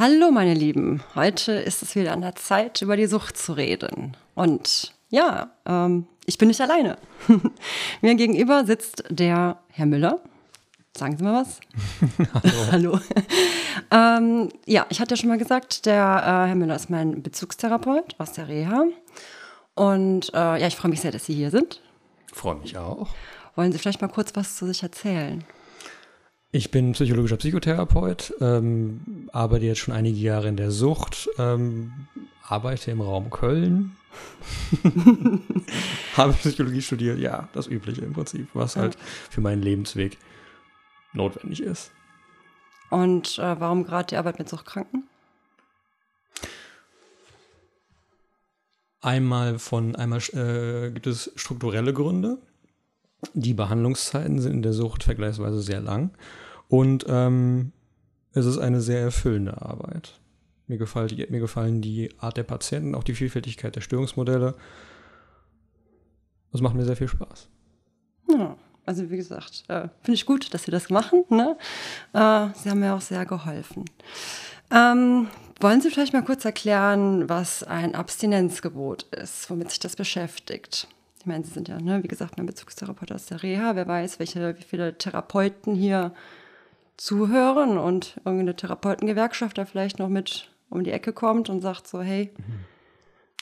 Hallo meine Lieben, heute ist es wieder an der Zeit, über die Sucht zu reden. Und ja, ähm, ich bin nicht alleine. Mir gegenüber sitzt der Herr Müller. Sagen Sie mal was. Hallo. Hallo. ähm, ja, ich hatte ja schon mal gesagt, der äh, Herr Müller ist mein Bezugstherapeut aus der Reha. Und äh, ja, ich freue mich sehr, dass Sie hier sind. Freue mich auch. Wollen Sie vielleicht mal kurz was zu sich erzählen? Ich bin psychologischer Psychotherapeut, ähm, arbeite jetzt schon einige Jahre in der Sucht, ähm, arbeite im Raum Köln, habe Psychologie studiert, ja, das Übliche im Prinzip, was halt für meinen Lebensweg notwendig ist. Und äh, warum gerade die Arbeit mit Suchtkranken? Einmal von einmal äh, gibt es strukturelle Gründe. Die Behandlungszeiten sind in der Sucht vergleichsweise sehr lang. Und ähm, es ist eine sehr erfüllende Arbeit. Mir, gefällt, mir gefallen die Art der Patienten, auch die Vielfältigkeit der Störungsmodelle. Das macht mir sehr viel Spaß. Ja, also wie gesagt, äh, finde ich gut, dass Sie das machen. Ne? Äh, Sie haben mir auch sehr geholfen. Ähm, wollen Sie vielleicht mal kurz erklären, was ein Abstinenzgebot ist, womit sich das beschäftigt? Ich meine, Sie sind ja, ne, wie gesagt, mein Bezugstherapeut aus der Reha. Wer weiß, welche, wie viele Therapeuten hier zuhören und irgendeine Therapeutengewerkschaft da vielleicht noch mit um die Ecke kommt und sagt so, hey,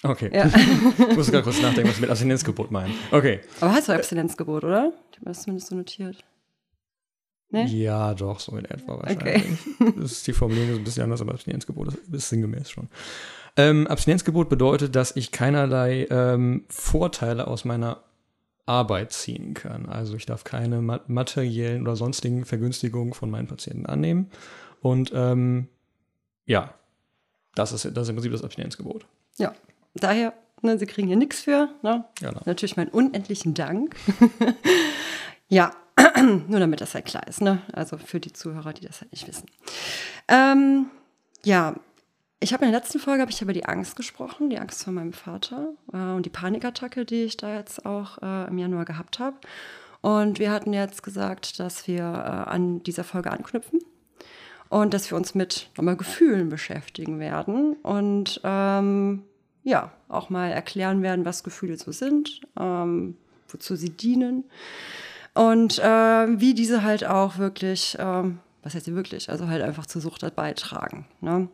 Okay. ja. Ich muss gerade kurz nachdenken, was Sie mit Abstinenzgebot meinen. Okay. aber heißt doch Abstinenzgebot, oder? Ich habe das zumindest so notiert. Ne? Ja, doch, so in etwa Okay. wahrscheinlich. Das ist die Formulierung ist ein bisschen anders, aber Abstinenzgebot ist, ist sinngemäß schon. Ähm, Abstinenzgebot bedeutet, dass ich keinerlei ähm, Vorteile aus meiner Arbeit ziehen kann. Also ich darf keine ma materiellen oder sonstigen Vergünstigungen von meinen Patienten annehmen. Und ähm, ja, das ist, das ist im Prinzip das Abstinenzgebot. Ja, daher, ne, Sie kriegen hier nichts für. Ne? Genau. Natürlich meinen unendlichen Dank. ja, nur damit das halt klar ist. Ne? Also für die Zuhörer, die das halt nicht wissen. Ähm, ja, ich habe in der letzten Folge ich über die Angst gesprochen, die Angst vor meinem Vater äh, und die Panikattacke, die ich da jetzt auch äh, im Januar gehabt habe. Und wir hatten jetzt gesagt, dass wir äh, an dieser Folge anknüpfen und dass wir uns mit nochmal Gefühlen beschäftigen werden und ähm, ja, auch mal erklären werden, was Gefühle so sind, ähm, wozu sie dienen und ähm, wie diese halt auch wirklich, ähm, was heißt sie wirklich, also halt einfach zur Sucht halt beitragen. Ne?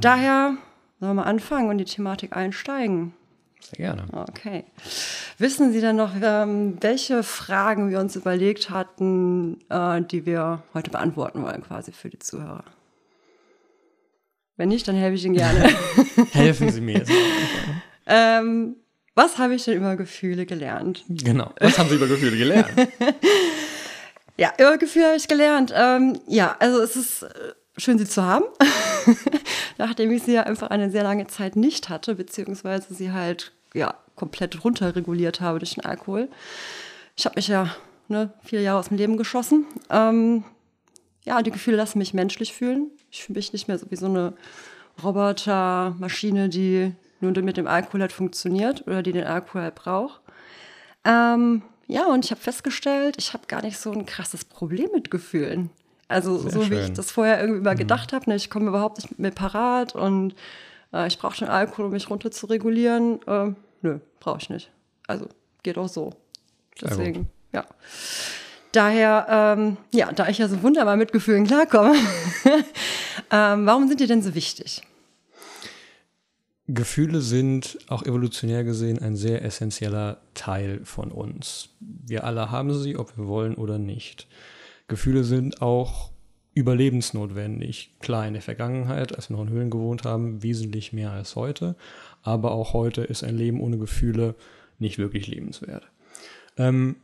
Daher sollen wir mal anfangen und die Thematik einsteigen. Sehr gerne. Okay. Wissen Sie denn noch, ähm, welche Fragen wir uns überlegt hatten, äh, die wir heute beantworten wollen, quasi für die Zuhörer? Wenn nicht, dann helfe ich Ihnen gerne. Helfen Sie mir jetzt. ähm, was habe ich denn über Gefühle gelernt? genau. Was haben Sie über Gefühle gelernt? Ja, über Gefühle habe ich gelernt. Ähm, ja, also es ist äh, schön, sie zu haben. Nachdem ich sie ja einfach eine sehr lange Zeit nicht hatte, beziehungsweise sie halt ja komplett runterreguliert habe durch den Alkohol. Ich habe mich ja ne, viele Jahre aus dem Leben geschossen. Ähm, ja, die Gefühle lassen mich menschlich fühlen. Ich fühle mich nicht mehr so wie so eine Robotermaschine, die nur mit dem Alkohol halt funktioniert oder die den Alkohol halt braucht. Ähm, ja, und ich habe festgestellt, ich habe gar nicht so ein krasses Problem mit Gefühlen. Also Sehr so wie ich schön. das vorher irgendwie mal gedacht habe, ne, ich komme überhaupt nicht mit mir parat und äh, ich brauche schon Alkohol, um mich runter zu regulieren. Ähm, nö, brauche ich nicht. Also geht auch so. Deswegen, ja. Daher, ähm, ja, da ich ja so wunderbar mit Gefühlen klarkomme, ähm, warum sind die denn so wichtig? Gefühle sind auch evolutionär gesehen ein sehr essentieller Teil von uns. Wir alle haben sie, ob wir wollen oder nicht. Gefühle sind auch überlebensnotwendig. Klar, in der Vergangenheit, als wir noch in Höhlen gewohnt haben, wesentlich mehr als heute. Aber auch heute ist ein Leben ohne Gefühle nicht wirklich lebenswert. Ähm,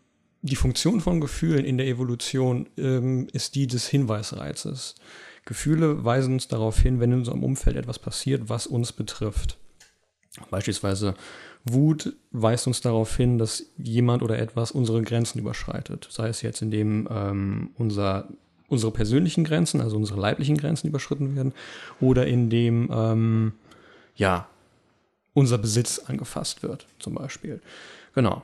die Funktion von Gefühlen in der Evolution ähm, ist die des Hinweisreizes. Gefühle weisen uns darauf hin, wenn in unserem Umfeld etwas passiert, was uns betrifft. Beispielsweise Wut weist uns darauf hin, dass jemand oder etwas unsere Grenzen überschreitet. Sei es jetzt, indem ähm, unser, unsere persönlichen Grenzen, also unsere leiblichen Grenzen überschritten werden, oder indem ähm, ja, unser Besitz angefasst wird, zum Beispiel. Genau.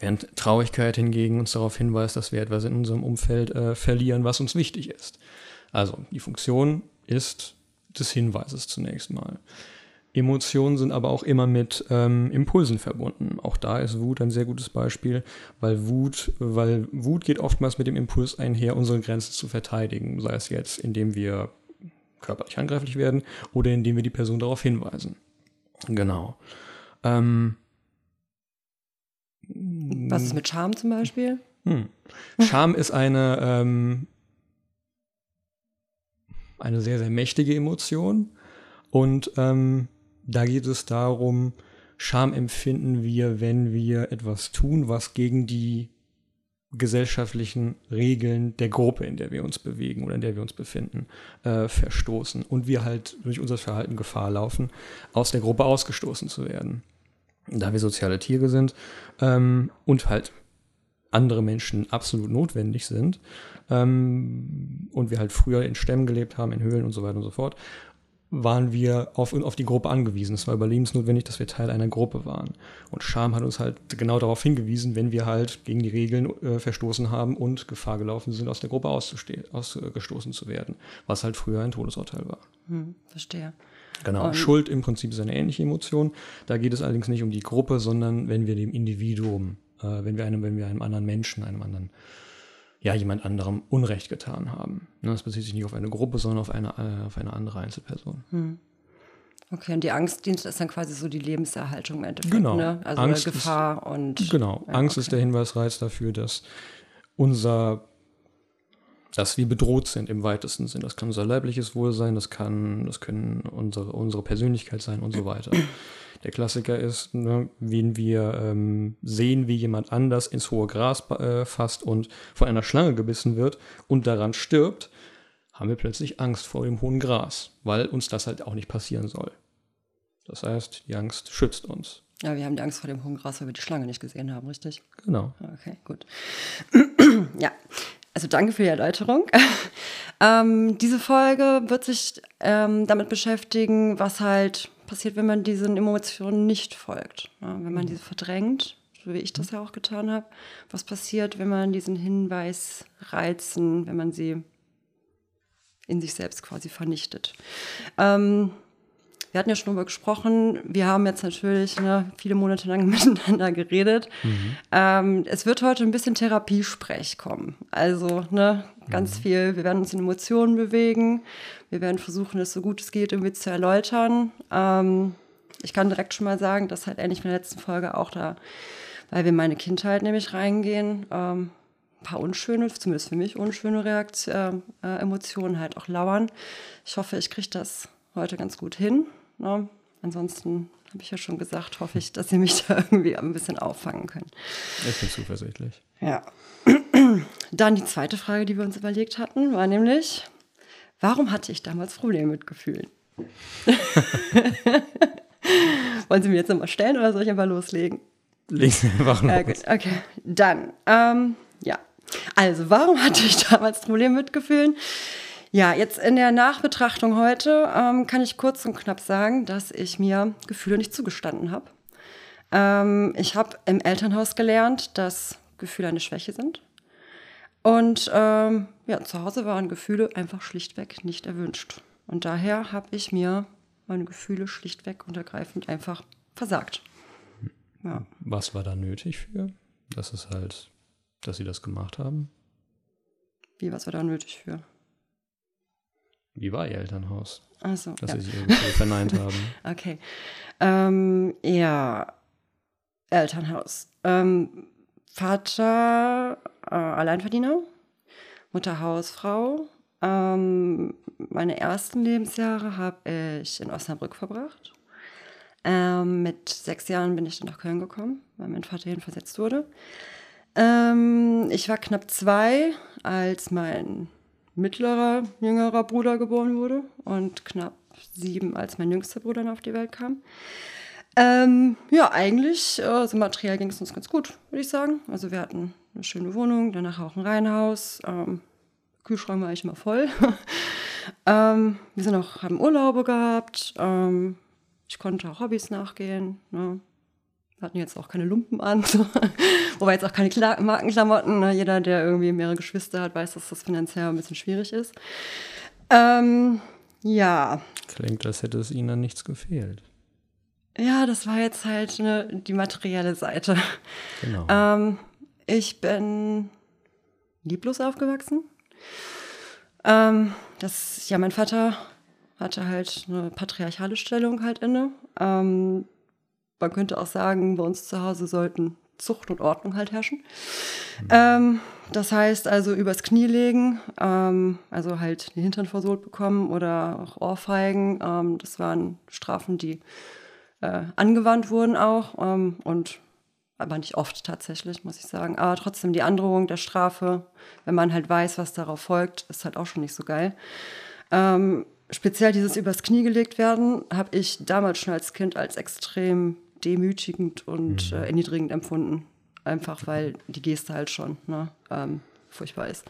Während Traurigkeit hingegen uns darauf hinweist, dass wir etwas in unserem Umfeld äh, verlieren, was uns wichtig ist. Also die Funktion ist des Hinweises zunächst mal. Emotionen sind aber auch immer mit ähm, Impulsen verbunden. Auch da ist Wut ein sehr gutes Beispiel, weil Wut, weil Wut geht oftmals mit dem Impuls einher, unsere Grenzen zu verteidigen, sei es jetzt, indem wir körperlich angreiflich werden oder indem wir die Person darauf hinweisen. Genau. Ähm, Was ist mit Scham zum Beispiel? Hm. Scham ist eine, ähm, eine sehr, sehr mächtige Emotion und ähm, da geht es darum, Scham empfinden wir, wenn wir etwas tun, was gegen die gesellschaftlichen Regeln der Gruppe, in der wir uns bewegen oder in der wir uns befinden, äh, verstoßen. Und wir halt durch unser Verhalten Gefahr laufen, aus der Gruppe ausgestoßen zu werden. Da wir soziale Tiere sind ähm, und halt andere Menschen absolut notwendig sind ähm, und wir halt früher in Stämmen gelebt haben, in Höhlen und so weiter und so fort, waren wir auf, auf die Gruppe angewiesen. Es war überlebensnotwendig, dass wir Teil einer Gruppe waren. Und Scham hat uns halt genau darauf hingewiesen, wenn wir halt gegen die Regeln äh, verstoßen haben und Gefahr gelaufen sind, aus der Gruppe ausgestoßen zu werden, was halt früher ein Todesurteil war. Hm, verstehe. Genau. Und Schuld im Prinzip ist eine ähnliche Emotion. Da geht es allerdings nicht um die Gruppe, sondern wenn wir dem Individuum, äh, wenn wir einem, wenn wir einem anderen Menschen, einem anderen ja, jemand anderem Unrecht getan haben. Ne, das bezieht sich nicht auf eine Gruppe, sondern auf eine, äh, auf eine andere Einzelperson. Hm. Okay, und die Angstdienst ist dann quasi so die Lebenserhaltung im Endeffekt, genau. ne? Also Angst Gefahr ist, und. Genau, ja, Angst okay. ist der Hinweisreiz dafür, dass unser dass wir bedroht sind im weitesten Sinn. Das kann unser leibliches Wohl sein, das kann, das können unsere, unsere Persönlichkeit sein und so weiter. Der Klassiker ist, ne, wen wir ähm, sehen, wie jemand anders ins hohe Gras äh, fasst und von einer Schlange gebissen wird und daran stirbt, haben wir plötzlich Angst vor dem hohen Gras, weil uns das halt auch nicht passieren soll. Das heißt, die Angst schützt uns. Ja, wir haben die Angst vor dem hohen Gras, weil wir die Schlange nicht gesehen haben, richtig? Genau. Okay, gut. ja, also danke für die Erläuterung. ähm, diese Folge wird sich ähm, damit beschäftigen, was halt passiert, wenn man diesen Emotionen nicht folgt. Ja, wenn man mhm. diese verdrängt, so wie ich das ja auch getan habe. Was passiert, wenn man diesen Hinweis reizen, wenn man sie in sich selbst quasi vernichtet. Ähm, wir hatten ja schon darüber gesprochen, wir haben jetzt natürlich ne, viele Monate lang miteinander geredet. Mhm. Ähm, es wird heute ein bisschen Therapiesprech kommen. Also ne, ganz mhm. viel, wir werden uns in Emotionen bewegen, wir werden versuchen, es so gut es geht irgendwie zu erläutern. Ähm, ich kann direkt schon mal sagen, dass halt ähnlich wie in der letzten Folge auch da, weil wir in meine Kindheit nämlich reingehen, ähm, ein paar unschöne, zumindest für mich unschöne Reaktion, äh, Emotionen halt auch lauern. Ich hoffe, ich kriege das heute ganz gut hin. Ne? Ansonsten habe ich ja schon gesagt, hoffe ich, dass Sie mich da irgendwie ein bisschen auffangen können. Ich bin zuversichtlich. Ja. Dann die zweite Frage, die wir uns überlegt hatten, war nämlich, warum hatte ich damals Probleme mit Gefühlen? Wollen Sie mir jetzt nochmal stellen oder soll ich einfach loslegen? Legen Sie einfach los. Äh, okay, dann, ähm, ja. Also, warum hatte ich damals Probleme mit Gefühlen? Ja, jetzt in der Nachbetrachtung heute ähm, kann ich kurz und knapp sagen, dass ich mir Gefühle nicht zugestanden habe. Ähm, ich habe im Elternhaus gelernt, dass Gefühle eine Schwäche sind. Und ähm, ja, zu Hause waren Gefühle einfach schlichtweg nicht erwünscht. Und daher habe ich mir meine Gefühle schlichtweg und ergreifend einfach versagt. Ja. Was war da nötig für? Dass es halt, dass sie das gemacht haben? Wie, was war da nötig für? Wie war Ihr Elternhaus? Achso. Dass ja. Sie sich irgendwie verneint haben. Okay. Ähm, ja, Elternhaus. Ähm, Vater äh, Alleinverdiener, Mutter Hausfrau. Ähm, meine ersten Lebensjahre habe ich in Osnabrück verbracht. Ähm, mit sechs Jahren bin ich dann nach Köln gekommen, weil mein Vater hin versetzt wurde. Ähm, ich war knapp zwei, als mein mittlerer, jüngerer Bruder geboren wurde und knapp sieben, als mein jüngster Bruder dann auf die Welt kam. Ähm, ja, eigentlich, also materiell ging es uns ganz gut, würde ich sagen. Also wir hatten eine schöne Wohnung, danach auch ein Reihenhaus. Ähm, Kühlschrank war eigentlich immer voll. ähm, wir sind auch, haben Urlaube gehabt. Ähm, ich konnte auch Hobbys nachgehen. Ne? Wir hatten jetzt auch keine Lumpen an, wobei jetzt auch keine Kla Markenklamotten. Ne? Jeder, der irgendwie mehrere Geschwister hat, weiß, dass das finanziell ein bisschen schwierig ist. Ähm, ja, Klingt, als hätte es ihnen an nichts gefehlt. Ja, das war jetzt halt ne, die materielle Seite. Genau. Ähm, ich bin lieblos aufgewachsen. Ähm, das, ja, mein Vater hatte halt eine patriarchale Stellung halt inne. Ähm, man könnte auch sagen, bei uns zu Hause sollten Zucht und Ordnung halt herrschen. Mhm. Ähm, das heißt also übers Knie legen, ähm, also halt den Hintern versohlt bekommen oder auch Ohrfeigen. Ähm, das waren Strafen, die äh, angewandt wurden auch ähm, und aber nicht oft tatsächlich, muss ich sagen. Aber trotzdem die Androhung der Strafe, wenn man halt weiß, was darauf folgt, ist halt auch schon nicht so geil. Ähm, speziell dieses übers Knie gelegt werden, habe ich damals schon als Kind als extrem demütigend und mhm. äh, erniedrigend empfunden. Einfach weil die Geste halt schon ne, ähm, furchtbar ist.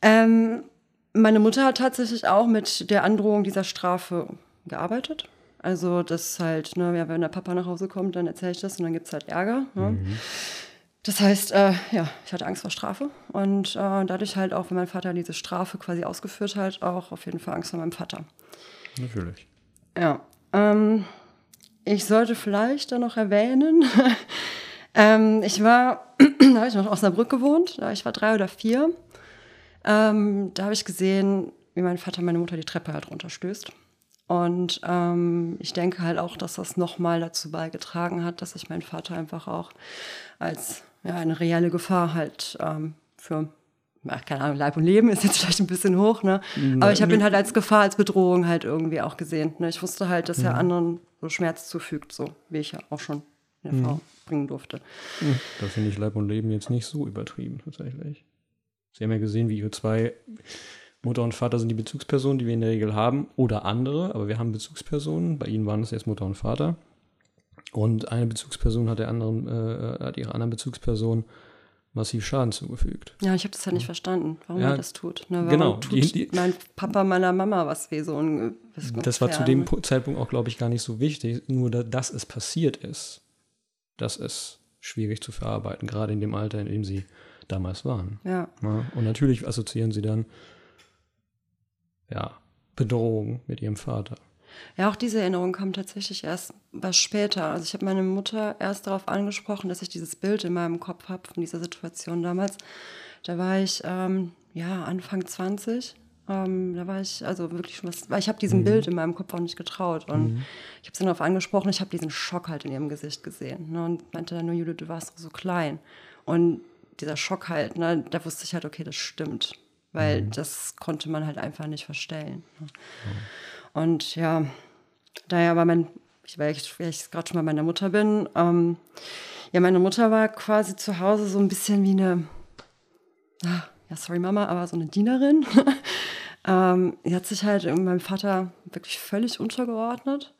Ähm, meine Mutter hat tatsächlich auch mit der Androhung dieser Strafe gearbeitet. Also das halt, ne, ja, wenn der Papa nach Hause kommt, dann erzähle ich das und dann gibt es halt Ärger. Ne? Mhm. Das heißt, äh, ja, ich hatte Angst vor Strafe und äh, dadurch halt auch, wenn mein Vater diese Strafe quasi ausgeführt hat, auch auf jeden Fall Angst vor meinem Vater. Natürlich. Ja. Ähm, ich sollte vielleicht da noch erwähnen, ähm, ich war, da habe ich noch einer Brücke gewohnt, ich war drei oder vier. Ähm, da habe ich gesehen, wie mein Vater meine Mutter die Treppe halt runterstößt. Und ähm, ich denke halt auch, dass das nochmal dazu beigetragen hat, dass ich meinen Vater einfach auch als ja, eine reelle Gefahr halt ähm, für, ach, keine Ahnung, Leib und Leben ist jetzt vielleicht ein bisschen hoch, ne? Aber ich habe ihn halt als Gefahr, als Bedrohung halt irgendwie auch gesehen. Ne? Ich wusste halt, dass er anderen so Schmerz zufügt, so wie ich ja auch schon in Erfahrung mhm. bringen durfte. Da finde ich Leib und Leben jetzt nicht so übertrieben, tatsächlich. Sie haben ja gesehen, wie ihre zwei Mutter und Vater sind die Bezugspersonen, die wir in der Regel haben, oder andere, aber wir haben Bezugspersonen. Bei ihnen waren es jetzt Mutter und Vater. Und eine Bezugsperson hat der anderen, äh, hat ihrer anderen Bezugsperson massiv Schaden zugefügt. Ja, ich habe das ja nicht verstanden, warum ja, er das tut. Ne, genau. Tut die, die, mein Papa meiner Mama was weh so ein Das war zu dem Zeitpunkt auch, glaube ich, gar nicht so wichtig. Nur, dass es passiert ist, das ist schwierig zu verarbeiten, gerade in dem Alter, in dem sie damals waren. Ja. ja und natürlich assoziieren sie dann ja, Bedrohung mit ihrem Vater. Ja, auch diese Erinnerung kam tatsächlich erst was später. Also ich habe meine Mutter erst darauf angesprochen, dass ich dieses Bild in meinem Kopf habe von dieser Situation damals. Da war ich ähm, ja Anfang 20. Ähm, da war ich also wirklich schon was, weil ich habe diesem mhm. Bild in meinem Kopf auch nicht getraut. Und mhm. ich habe sie darauf angesprochen, ich habe diesen Schock halt in ihrem Gesicht gesehen. Ne, und meinte dann nur, Jude, du warst so klein. Und dieser Schock halt, ne, da wusste ich halt, okay, das stimmt weil mhm. das konnte man halt einfach nicht verstellen. Ne? Und ja, daher war mein, ich, weil ich, ich gerade schon bei meiner Mutter bin, ähm, ja, meine Mutter war quasi zu Hause so ein bisschen wie eine, ah, ja, sorry Mama, aber so eine Dienerin. ähm, die hat sich halt meinem Vater wirklich völlig untergeordnet.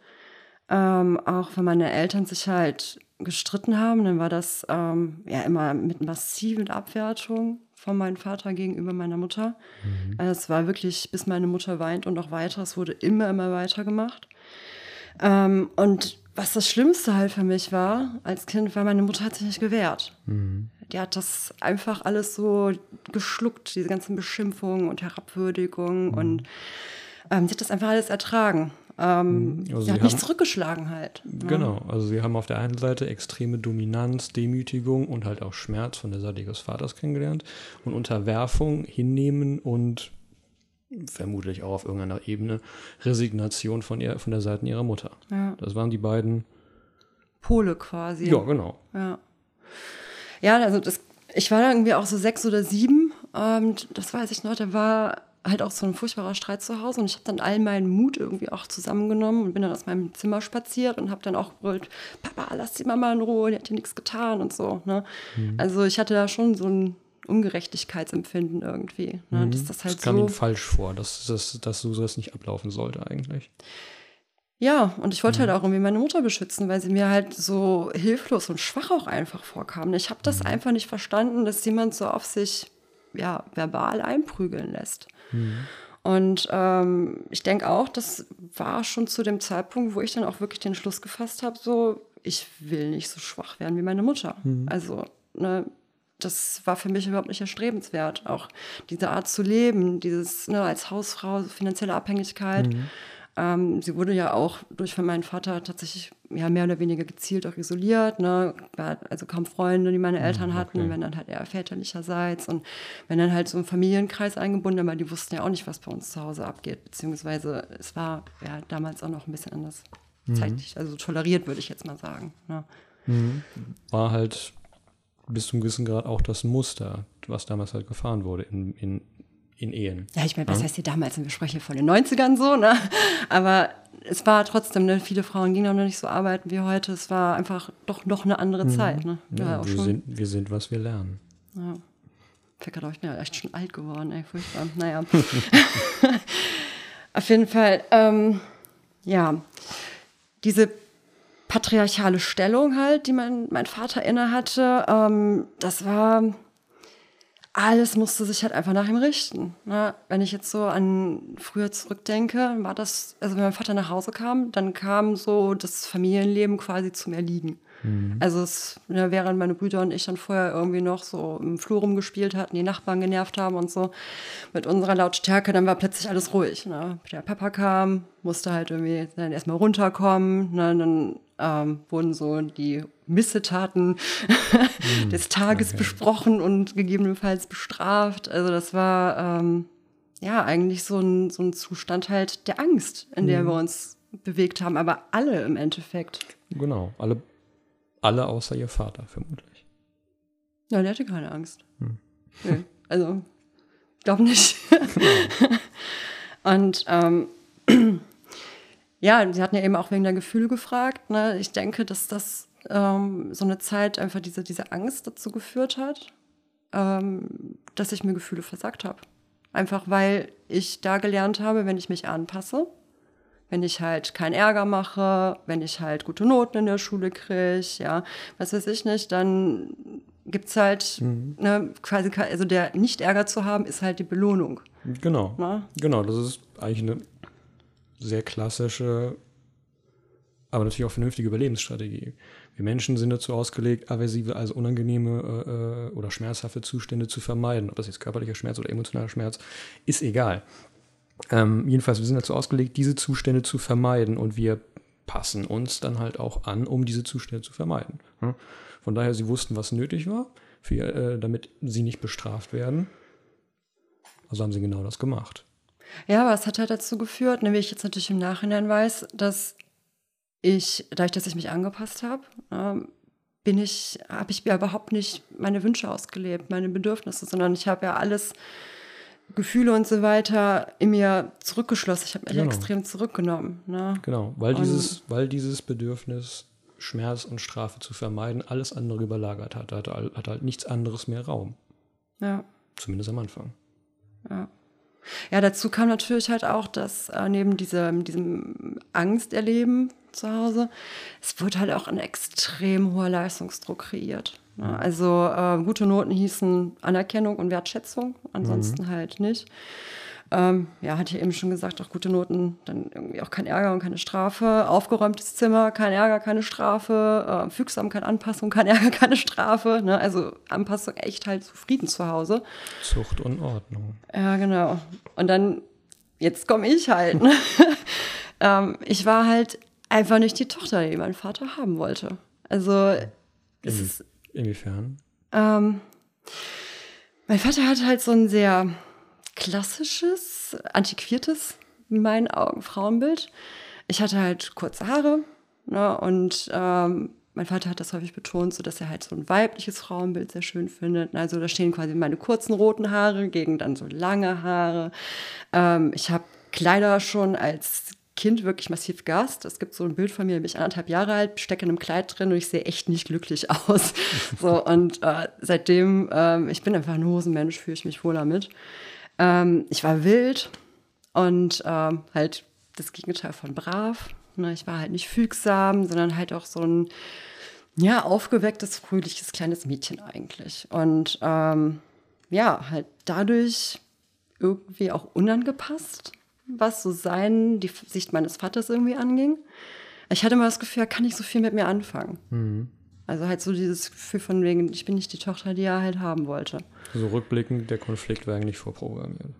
Ähm, auch wenn meine Eltern sich halt gestritten haben, dann war das ähm, ja immer mit massiven Abwertungen von meinem Vater gegenüber meiner Mutter. Mhm. Also es war wirklich, bis meine Mutter weint und auch weiter. Es wurde immer, immer weiter gemacht. Ähm, und was das Schlimmste halt für mich war als Kind, war, meine Mutter hat sich nicht gewehrt. Mhm. Die hat das einfach alles so geschluckt, diese ganzen Beschimpfungen und Herabwürdigungen. Mhm. Und ähm, sie hat das einfach alles ertragen. Ähm, mhm. also sie hat nicht zurückgeschlagen halt. Ne? Genau, also sie haben auf der einen Seite extreme Dominanz, Demütigung und halt auch Schmerz von der Seite ihres Vaters kennengelernt und Unterwerfung hinnehmen und vermutlich auch auf irgendeiner Ebene Resignation von, ihr, von der Seite ihrer Mutter. Ja. Das waren die beiden Pole quasi. Ja, genau. Ja, ja also das, ich war da irgendwie auch so sechs oder sieben. Ähm, das weiß ich noch, da war halt auch so ein furchtbarer Streit zu Hause und ich habe dann all meinen Mut irgendwie auch zusammengenommen und bin dann aus meinem Zimmer spaziert und habe dann auch gebrüllt, Papa, lass die Mama in Ruhe, die hat dir nichts getan und so. Ne? Mhm. Also ich hatte da schon so ein Ungerechtigkeitsempfinden irgendwie. Ne? Mhm. Dass das, halt das kam so, ihm falsch vor, dass, dass, dass so das nicht ablaufen sollte eigentlich. Ja, und ich wollte mhm. halt auch irgendwie meine Mutter beschützen, weil sie mir halt so hilflos und schwach auch einfach vorkam. Ich habe das mhm. einfach nicht verstanden, dass jemand so auf sich ja, verbal einprügeln lässt. Mhm. Und ähm, ich denke auch, das war schon zu dem Zeitpunkt, wo ich dann auch wirklich den Schluss gefasst habe, so, ich will nicht so schwach werden wie meine Mutter. Mhm. Also, ne, das war für mich überhaupt nicht erstrebenswert. Auch diese Art zu leben, dieses ne, als Hausfrau, finanzielle Abhängigkeit. Mhm. Ähm, sie wurde ja auch durch von meinem Vater tatsächlich ja, mehr oder weniger gezielt auch isoliert. Ne? Also kaum Freunde, die meine hm, Eltern hatten, okay. wenn dann halt eher väterlicherseits und wenn dann halt so ein Familienkreis eingebunden, aber die wussten ja auch nicht, was bei uns zu Hause abgeht. Beziehungsweise es war ja damals auch noch ein bisschen anders mhm. zeitlich, also toleriert, würde ich jetzt mal sagen. Ne? Mhm. War halt bis zum gewissen Grad auch das Muster, was damals halt gefahren wurde in, in, in Ehen. Ja, ich meine, was ja? heißt hier damals? Wir sprechen hier von den 90ern so, ne? Aber es war trotzdem, ne, viele Frauen gingen auch noch nicht so arbeiten wie heute. Es war einfach doch noch eine andere mhm. Zeit. Ne? Ja, wir, sind, wir sind, was wir lernen. Ja. Ficker, glaube ich, bin ja echt schon alt geworden, ey, furchtbar. Naja. Auf jeden Fall, ähm, ja, diese patriarchale Stellung halt, die mein, mein Vater inne hatte, ähm, das war alles musste sich halt einfach nach ihm richten. Ne? Wenn ich jetzt so an früher zurückdenke, war das, also wenn mein Vater nach Hause kam, dann kam so das Familienleben quasi zum Erliegen. Mhm. Also es, ne, während meine Brüder und ich dann vorher irgendwie noch so im Flur rumgespielt hatten, die Nachbarn genervt haben und so, mit unserer Lautstärke, dann war plötzlich alles ruhig. Ne? Der Papa kam, musste halt irgendwie dann erstmal runterkommen, ne? dann ähm, wurden so die Missetaten mm, des Tages okay. besprochen und gegebenenfalls bestraft. Also das war ähm, ja eigentlich so ein, so ein Zustand halt der Angst, in der mm. wir uns bewegt haben, aber alle im Endeffekt. Genau, alle, alle außer ihr Vater vermutlich. Ja, der hatte keine Angst. Hm. Nee, also, glaube nicht. und ähm, ja, sie hatten ja eben auch wegen der Gefühle gefragt. Ne? Ich denke, dass das ähm, so eine Zeit einfach diese, diese Angst dazu geführt hat, ähm, dass ich mir Gefühle versagt habe. Einfach weil ich da gelernt habe, wenn ich mich anpasse, wenn ich halt keinen Ärger mache, wenn ich halt gute Noten in der Schule kriege, ja, was weiß ich nicht, dann gibt es halt mhm. ne, quasi, also der Nicht-Ärger zu haben, ist halt die Belohnung. Genau. Na? Genau, das ist eigentlich eine sehr klassische, aber natürlich auch vernünftige Überlebensstrategie. Wir Menschen sind dazu ausgelegt, aversive, also unangenehme äh, oder schmerzhafte Zustände zu vermeiden. Ob das jetzt körperlicher Schmerz oder emotionaler Schmerz, ist egal. Ähm, jedenfalls, wir sind dazu ausgelegt, diese Zustände zu vermeiden und wir passen uns dann halt auch an, um diese Zustände zu vermeiden. Ja? Von daher, sie wussten, was nötig war, für, äh, damit sie nicht bestraft werden. Also haben sie genau das gemacht. Ja, aber es hat halt dazu geführt, wie ich jetzt natürlich im Nachhinein weiß, dass ich, dadurch, dass ich mich angepasst habe, ähm, bin ich, habe ich mir überhaupt nicht meine Wünsche ausgelebt, meine Bedürfnisse, sondern ich habe ja alles, Gefühle und so weiter in mir zurückgeschlossen. Ich habe mich genau. extrem zurückgenommen. Ne? Genau, weil dieses, weil dieses Bedürfnis, Schmerz und Strafe zu vermeiden, alles andere überlagert hat. Hat, hat halt nichts anderes mehr Raum. Ja. Zumindest am Anfang. Ja. Ja, dazu kam natürlich halt auch, dass äh, neben diesem, diesem Angsterleben zu Hause, es wurde halt auch ein extrem hoher Leistungsdruck kreiert. Ne? Mhm. Also äh, gute Noten hießen Anerkennung und Wertschätzung, ansonsten mhm. halt nicht. Ähm, ja, hatte ich eben schon gesagt, auch gute Noten, dann irgendwie auch kein Ärger und keine Strafe. Aufgeräumtes Zimmer, kein Ärger, keine Strafe. Äh, Fügsamkeit, Anpassung, kein Ärger, keine Strafe. Ne? Also Anpassung echt halt zufrieden zu Hause. Zucht und Ordnung. Ja, genau. Und dann, jetzt komme ich halt. Ne? ähm, ich war halt einfach nicht die Tochter, die mein Vater haben wollte. Also, es ist. Inwiefern? Ähm, mein Vater hat halt so ein sehr klassisches, antiquiertes, in meinen Augen, Frauenbild. Ich hatte halt kurze Haare ne, und ähm, mein Vater hat das häufig betont, so dass er halt so ein weibliches Frauenbild sehr schön findet. Also da stehen quasi meine kurzen roten Haare gegen dann so lange Haare. Ähm, ich habe Kleider schon als Kind wirklich massiv gehasst. Es gibt so ein Bild von mir, bin ich anderthalb Jahre alt, stecke in einem Kleid drin und ich sehe echt nicht glücklich aus. so, und äh, seitdem, äh, ich bin einfach ein Hosenmensch, fühle ich mich wohl damit. Ähm, ich war wild und ähm, halt das Gegenteil von brav. Ne? Ich war halt nicht fügsam, sondern halt auch so ein ja, aufgewecktes, fröhliches kleines Mädchen eigentlich. Und ähm, ja, halt dadurch irgendwie auch unangepasst was so sein, die Sicht meines Vaters irgendwie anging. Ich hatte immer das Gefühl, er kann nicht so viel mit mir anfangen. Mhm. Also halt so dieses Gefühl von wegen, ich bin nicht die Tochter, die er halt haben wollte. So rückblickend, der Konflikt war eigentlich vorprogrammiert.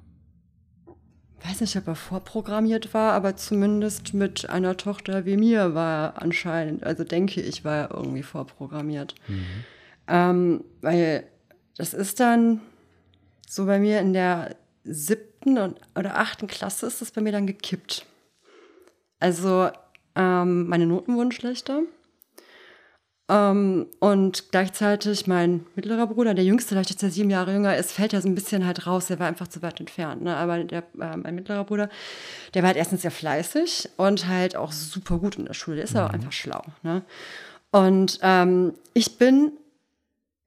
weiß nicht, ob er vorprogrammiert war, aber zumindest mit einer Tochter wie mir war er anscheinend, also denke ich, war er irgendwie vorprogrammiert. Mhm. Ähm, weil das ist dann so bei mir in der siebten oder achten Klasse ist das bei mir dann gekippt. Also ähm, meine Noten wurden schlechter. Ähm, und gleichzeitig mein mittlerer Bruder, der jüngste, dadurch, dass er sieben Jahre jünger ist, fällt er so ein bisschen halt raus. Der war einfach zu weit entfernt. Ne? Aber der, äh, mein mittlerer Bruder, der war halt erstens sehr fleißig und halt auch super gut in der Schule. Der ist mhm. aber einfach schlau. Ne? Und ähm, ich bin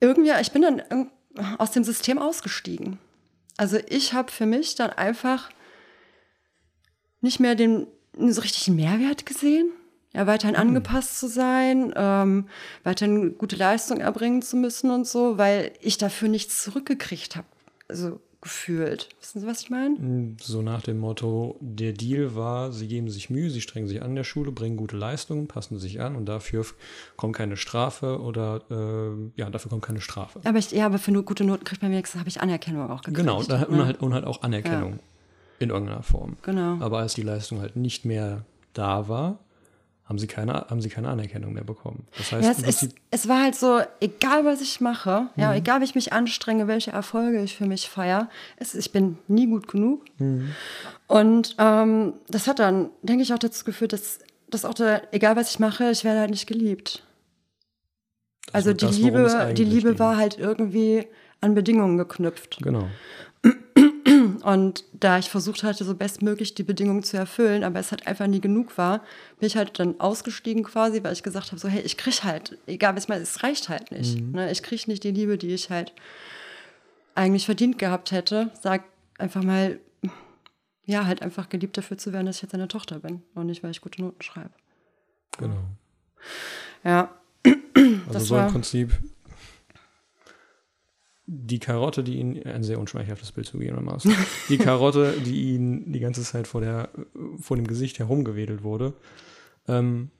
irgendwie, ich bin dann aus dem System ausgestiegen. Also ich habe für mich dann einfach nicht mehr den so richtig Mehrwert gesehen ja, weiterhin mhm. angepasst zu sein, ähm, weiterhin gute Leistung erbringen zu müssen und so, weil ich dafür nichts zurückgekriegt habe. Also gefühlt. Wissen Sie, was ich meine? Hm, so nach dem Motto, der Deal war, Sie geben sich Mühe, Sie strengen sich an der Schule, bringen gute Leistungen, passen sich an und dafür kommt keine Strafe oder äh, ja, dafür kommt keine Strafe. Aber ich, ja, aber für nur gute Noten kriegt man wenigstens, habe ich Anerkennung auch gekriegt. Genau, da, und, halt, und halt auch Anerkennung ja. in irgendeiner Form. Genau. Aber als die Leistung halt nicht mehr da war, haben sie keine, haben sie keine Anerkennung mehr bekommen. Das heißt, ja, es, ist, es, war halt so, egal was ich mache, mhm. ja, egal wie ich mich anstrenge, welche Erfolge ich für mich feiere, es, ich bin nie gut genug. Mhm. Und ähm, das hat dann, denke ich, auch dazu geführt, dass, dass auch der, egal was ich mache, ich werde halt nicht geliebt. Das also die das, Liebe, die Liebe war halt irgendwie an Bedingungen geknüpft. Genau. Und da ich versucht hatte, so bestmöglich die Bedingungen zu erfüllen, aber es halt einfach nie genug war, bin ich halt dann ausgestiegen quasi, weil ich gesagt habe, so hey, ich kriege halt, egal was mal, es reicht halt nicht. Mhm. Ne? Ich kriege nicht die Liebe, die ich halt eigentlich verdient gehabt hätte. Sag einfach mal, ja, halt einfach geliebt dafür zu werden, dass ich jetzt eine Tochter bin und nicht, weil ich gute Noten schreibe. Genau. Ja. Also so im Prinzip die Karotte, die ihn, ein sehr unschmeichelhaftes Bild zugegebenermaßen, die Karotte, die ihn die ganze Zeit vor, der, vor dem Gesicht herumgewedelt wurde, ähm,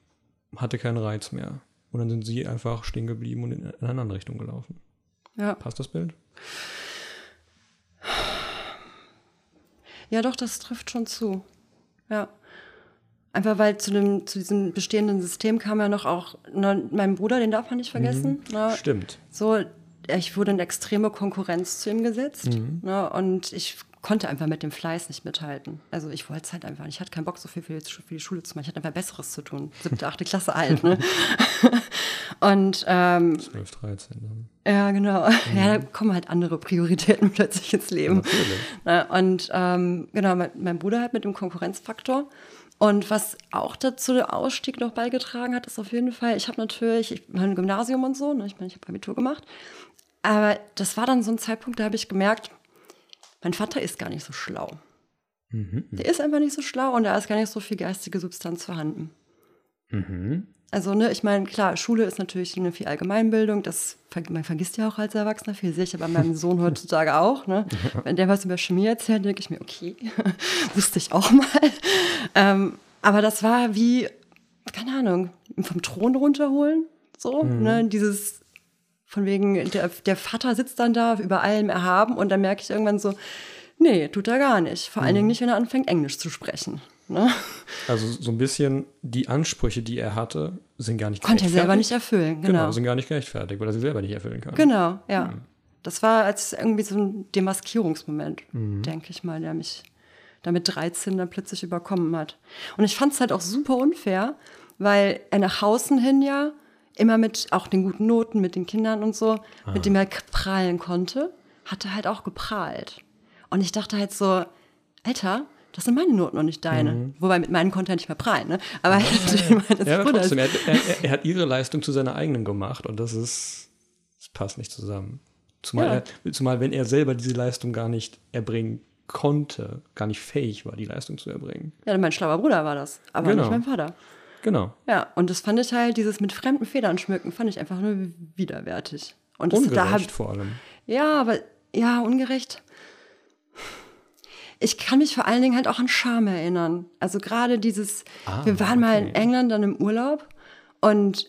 hatte keinen Reiz mehr. Und dann sind sie einfach stehen geblieben und in eine andere Richtung gelaufen. Ja. Passt das Bild? Ja, doch, das trifft schon zu. Ja. Einfach weil zu, dem, zu diesem bestehenden System kam ja noch auch ne, mein Bruder, den darf man nicht vergessen. Mhm. Ne? Stimmt. So, ich wurde in extreme Konkurrenz zu ihm gesetzt. Mhm. Ne, und ich konnte einfach mit dem Fleiß nicht mithalten. Also ich wollte es halt einfach nicht. Ich hatte keinen Bock, so viel für die, Schule zu machen. Ich hatte einfach Besseres zu tun. Siebte, achte Klasse alt. Ne? und ähm, 12, 13 dann. Ja, genau. Mhm. Ja, da kommen halt andere Prioritäten plötzlich ins Leben. Natürlich. Ne, und ähm, genau, mein, mein Bruder halt mit dem Konkurrenzfaktor. Und was auch dazu der Ausstieg noch beigetragen hat, ist auf jeden Fall, ich habe natürlich, ich mein Gymnasium und so, ne, ich meine, ich habe Abitur gemacht aber das war dann so ein Zeitpunkt, da habe ich gemerkt, mein Vater ist gar nicht so schlau. Mhm. Der ist einfach nicht so schlau und da ist gar nicht so viel geistige Substanz vorhanden. Mhm. Also, ne, ich meine, klar, Schule ist natürlich eine viel Allgemeinbildung, das man vergisst ja auch als Erwachsener viel, sehe ich aber meinem Sohn heutzutage auch. Ne? Wenn der was über Chemie erzählt, denke ich mir, okay, wusste ich auch mal. Ähm, aber das war wie, keine Ahnung, vom Thron runterholen, so, mhm. ne, dieses von wegen, der, der Vater sitzt dann da über allem erhaben und dann merke ich irgendwann so, nee, tut er gar nicht. Vor allen Dingen mhm. nicht, wenn er anfängt, Englisch zu sprechen. Ne? Also so ein bisschen die Ansprüche, die er hatte, sind gar nicht Konnte er selber nicht erfüllen, genau. genau. sind gar nicht gerechtfertigt, weil er sie selber nicht erfüllen kann. Genau, ja. Mhm. Das war als irgendwie so ein Demaskierungsmoment, mhm. denke ich mal, der mich da mit 13 dann plötzlich überkommen hat. Und ich fand es halt auch super unfair, weil er nach außen hin ja immer mit auch den guten Noten, mit den Kindern und so, ah. mit dem er prahlen konnte, hat er halt auch geprahlt. Und ich dachte halt so, Alter, das sind meine Noten und nicht deine. Mhm. Wobei mit meinen konnte er nicht mehr prahlen, ne? Aber ja, ja, ja. trotzdem, er, er, er, hat ihre Leistung zu seiner eigenen gemacht und das ist, das passt nicht zusammen. Zumal, er, zumal wenn er selber diese Leistung gar nicht erbringen konnte, gar nicht fähig war, die Leistung zu erbringen. Ja, mein schlauer Bruder war das, aber genau. nicht mein Vater. Genau. Ja, und das fand ich halt, dieses mit fremden Federn schmücken, fand ich einfach nur widerwärtig. Und das, ungerecht da hab, vor allem. Ja, aber ja, ungerecht. Ich kann mich vor allen Dingen halt auch an Scham erinnern. Also gerade dieses, ah, wir waren okay. mal in England dann im Urlaub und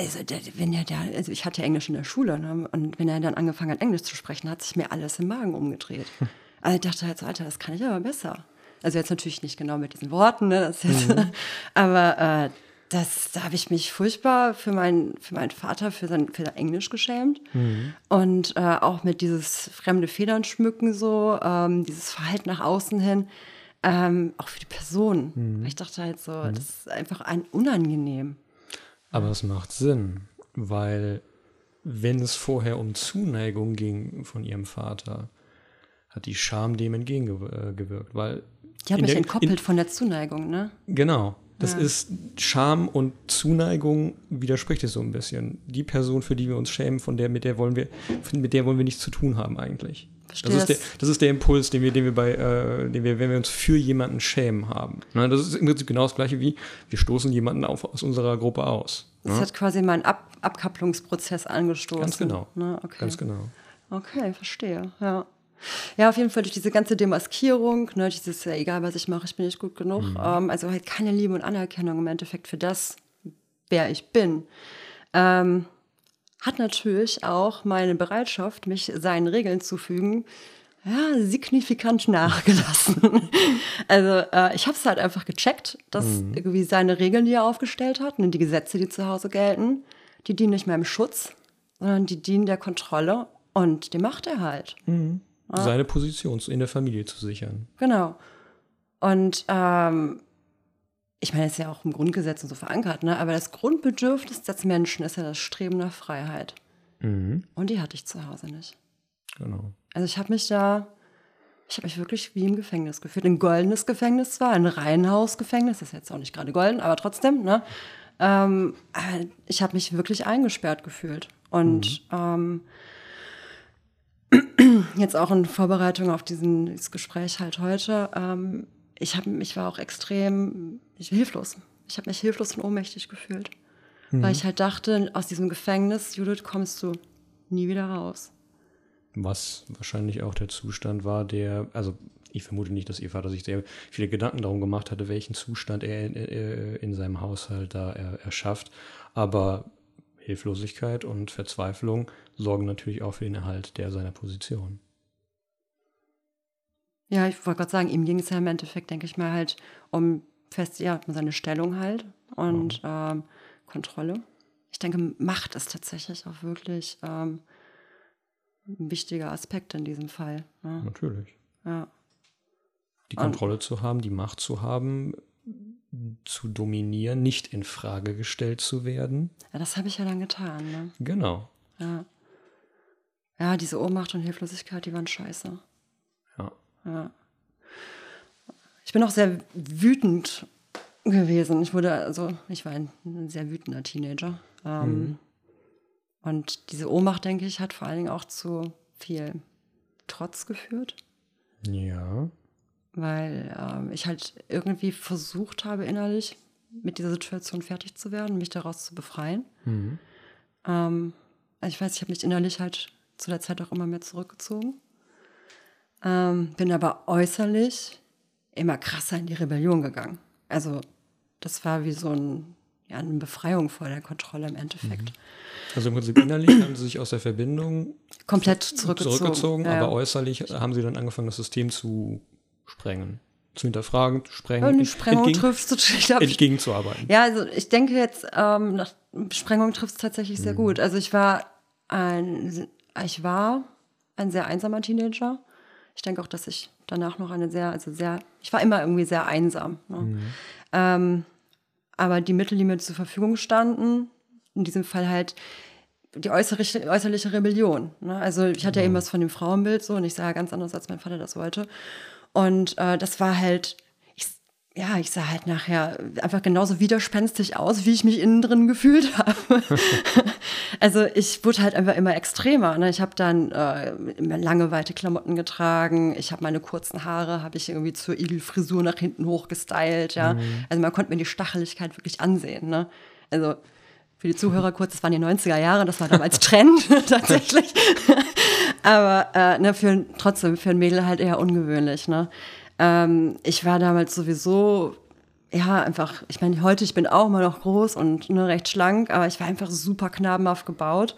also wenn er da, also ich hatte Englisch in der Schule ne, und wenn er dann angefangen hat, Englisch zu sprechen, hat sich mir alles im Magen umgedreht. Also ich dachte halt so, Alter, das kann ich aber besser. Also jetzt natürlich nicht genau mit diesen Worten, ne? Jetzt, mhm. aber äh, das, da habe ich mich furchtbar für, mein, für meinen Vater, für sein, für sein Englisch geschämt. Mhm. Und äh, auch mit dieses fremde Federn schmücken, so, ähm, dieses Verhalten nach außen hin, ähm, auch für die Person. Mhm. Ich dachte halt so, mhm. das ist einfach ein unangenehm. Aber es macht Sinn, weil wenn es vorher um Zuneigung ging von ihrem Vater, hat die Scham dem entgegengewirkt, weil die hat mich entkoppelt in, von der Zuneigung, ne? Genau. Das ja. ist Scham und Zuneigung widerspricht es so ein bisschen. Die Person, für die wir uns schämen, von der, mit der wollen wir, mit der wollen wir nichts zu tun haben eigentlich. Verstehe das, ist der, das ist der Impuls, den wir, den wir bei, äh, den wir, wenn wir uns für jemanden schämen haben. Ne? Das ist im Prinzip genau das gleiche wie, wir stoßen jemanden auf, aus unserer Gruppe aus. Das ne? hat quasi meinen Ab Abkapplungsprozess angestoßen. Ganz genau. Ne? Okay. Ganz genau. Okay, verstehe. Ja. Ja, auf jeden Fall durch diese ganze Demaskierung, ne, dieses, ja, egal was ich mache, ich bin nicht gut genug. Mhm. Ähm, also halt keine Liebe und Anerkennung im Endeffekt für das, wer ich bin. Ähm, hat natürlich auch meine Bereitschaft, mich seinen Regeln zu fügen, ja, signifikant nachgelassen. also äh, ich habe es halt einfach gecheckt, dass mhm. irgendwie seine Regeln, die er aufgestellt hat, ne, die Gesetze, die zu Hause gelten, die dienen nicht mehr im Schutz, sondern die dienen der Kontrolle und die macht er halt. Mhm seine Position in der Familie zu sichern. Genau. Und ähm, ich meine, es ist ja auch im Grundgesetz und so verankert, ne? aber das Grundbedürfnis des Menschen ist ja das Streben nach Freiheit. Mhm. Und die hatte ich zu Hause nicht. Genau. Also ich habe mich da, ich habe mich wirklich wie im Gefängnis gefühlt. Ein goldenes Gefängnis zwar, ein Reihenhausgefängnis, das ist jetzt auch nicht gerade golden, aber trotzdem, ne? Ähm, ich habe mich wirklich eingesperrt gefühlt. Und mhm. ähm, jetzt auch in Vorbereitung auf diesen, dieses Gespräch halt heute, ähm, ich, hab, ich war auch extrem ich, hilflos. Ich habe mich hilflos und ohnmächtig gefühlt. Mhm. Weil ich halt dachte, aus diesem Gefängnis, Judith, kommst du nie wieder raus. Was wahrscheinlich auch der Zustand war, der, also ich vermute nicht, dass ihr Vater sich sehr viele Gedanken darum gemacht hatte, welchen Zustand er in, äh, in seinem Haushalt da erschafft. Aber Hilflosigkeit und Verzweiflung sorgen natürlich auch für den Erhalt der seiner Position. Ja, ich wollte gerade sagen, ihm ging es ja im Endeffekt, denke ich mal, halt um fest, ja, um seine Stellung halt und mhm. ähm, Kontrolle. Ich denke, Macht ist tatsächlich auch wirklich ähm, ein wichtiger Aspekt in diesem Fall. Ja. Natürlich. Ja. Die Kontrolle und, zu haben, die Macht zu haben, zu dominieren, nicht in Frage gestellt zu werden. Ja, das habe ich ja dann getan. Ne? Genau. Ja. Ja, diese Ohnmacht und Hilflosigkeit, die waren scheiße. Ja. Ja. Ich bin auch sehr wütend gewesen. Ich wurde, also, ich war ein, ein sehr wütender Teenager. Ähm, mhm. Und diese Ohnmacht, denke ich, hat vor allen Dingen auch zu viel Trotz geführt. Ja weil ähm, ich halt irgendwie versucht habe, innerlich mit dieser Situation fertig zu werden, mich daraus zu befreien. Mhm. Ähm, also ich weiß, ich habe mich innerlich halt zu der Zeit auch immer mehr zurückgezogen. Ähm, bin aber äußerlich immer krasser in die Rebellion gegangen. Also das war wie so ein, ja, eine Befreiung vor der Kontrolle im Endeffekt. Mhm. Also im Prinzip innerlich haben sie sich aus der Verbindung komplett zurückgezogen, zurückgezogen ja, aber äußerlich haben sie dann angefangen, das System zu sprengen. Zu hinterfragen, zu sprengen. Eine Sprengung entgegen, triffst du, ich glaub, entgegenzuarbeiten. Ja, also ich denke jetzt, ähm, nach Sprengung trifft es tatsächlich sehr mhm. gut. Also ich war ein, ich war ein sehr einsamer Teenager. Ich denke auch, dass ich danach noch eine sehr, also sehr, ich war immer irgendwie sehr einsam. Ne? Mhm. Ähm, aber die Mittel, die mir zur Verfügung standen, in diesem Fall halt die äußerliche, äußerliche Rebellion. Ne? Also ich hatte ja eben was von dem Frauenbild so und ich sah ganz anders, als mein Vater das wollte. Und äh, das war halt, ich, ja, ich sah halt nachher einfach genauso widerspenstig aus, wie ich mich innen drin gefühlt habe. also ich wurde halt einfach immer extremer. Ne? Ich habe dann äh, immer lange, weite Klamotten getragen. Ich habe meine kurzen Haare, habe ich irgendwie zur Igelfrisur nach hinten hoch gestylt. Ja? Mhm. Also man konnte mir die Stacheligkeit wirklich ansehen. Ne? Also für die Zuhörer kurz, das waren die 90er Jahre, das war damals Trend tatsächlich. Aber äh, ne, für, trotzdem für ein Mädel halt eher ungewöhnlich. Ne? Ähm, ich war damals sowieso, ja, einfach, ich meine, heute, ich bin auch immer noch groß und ne, recht schlank, aber ich war einfach super knabenhaft gebaut.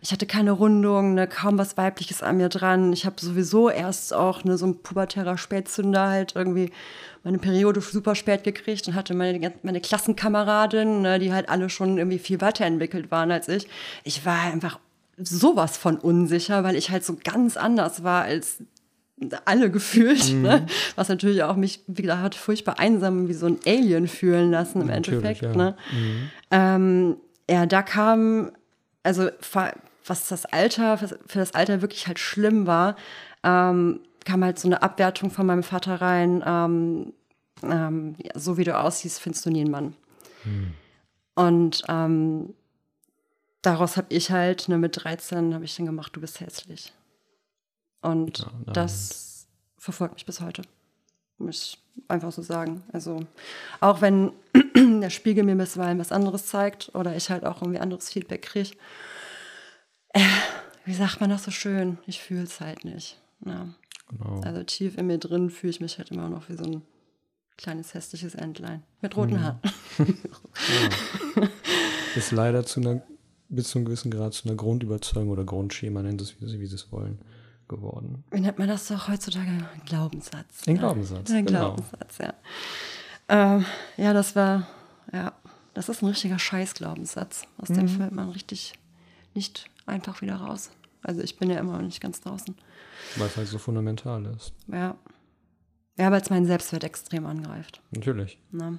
Ich hatte keine Rundung, ne, kaum was Weibliches an mir dran. Ich habe sowieso erst auch ne, so ein pubertärer Spätzünder halt irgendwie meine Periode super spät gekriegt und hatte meine, meine Klassenkameradin, ne, die halt alle schon irgendwie viel weiterentwickelt waren als ich. Ich war einfach sowas von unsicher, weil ich halt so ganz anders war als alle gefühlt, mhm. ne? was natürlich auch mich, wie gesagt, hat furchtbar einsam wie so ein Alien fühlen lassen im natürlich, Endeffekt. Ja. Ne? Mhm. Ähm, ja, da kam, also was das Alter, für das Alter wirklich halt schlimm war, ähm, kam halt so eine Abwertung von meinem Vater rein. Ähm, ähm, ja, so wie du aussiehst, findest du nie einen Mann. Mhm. Und ähm, daraus habe ich halt, ne, mit 13 habe ich dann gemacht, du bist hässlich. Und ja, das verfolgt mich bis heute. Muss ich einfach so sagen. Also, auch wenn der Spiegel mir bisweilen was anderes zeigt oder ich halt auch irgendwie anderes Feedback kriege, äh, wie sagt man das so schön? Ich fühle es halt nicht. Ja. Genau. Also tief in mir drin fühle ich mich halt immer noch wie so ein kleines hässliches Entlein mit roten mhm. Haaren. ja. Ist leider zu einer, bis zu einem gewissen Grad zu einer Grundüberzeugung oder Grundschema, nennt es, wie sie, sie es wollen geworden. Wie nennt man das doch heutzutage? Ein Glaubenssatz. Ein Glaubenssatz. Ein genau. Glaubenssatz, ja. Ähm, ja, das war, ja, das ist ein richtiger Scheiß-Glaubenssatz. Aus mhm. dem fällt man richtig nicht einfach wieder raus. Also ich bin ja immer noch nicht ganz draußen. Weil es halt so fundamental ist. Ja. Ja, weil es meinen Selbstwert extrem angreift. Natürlich. Na.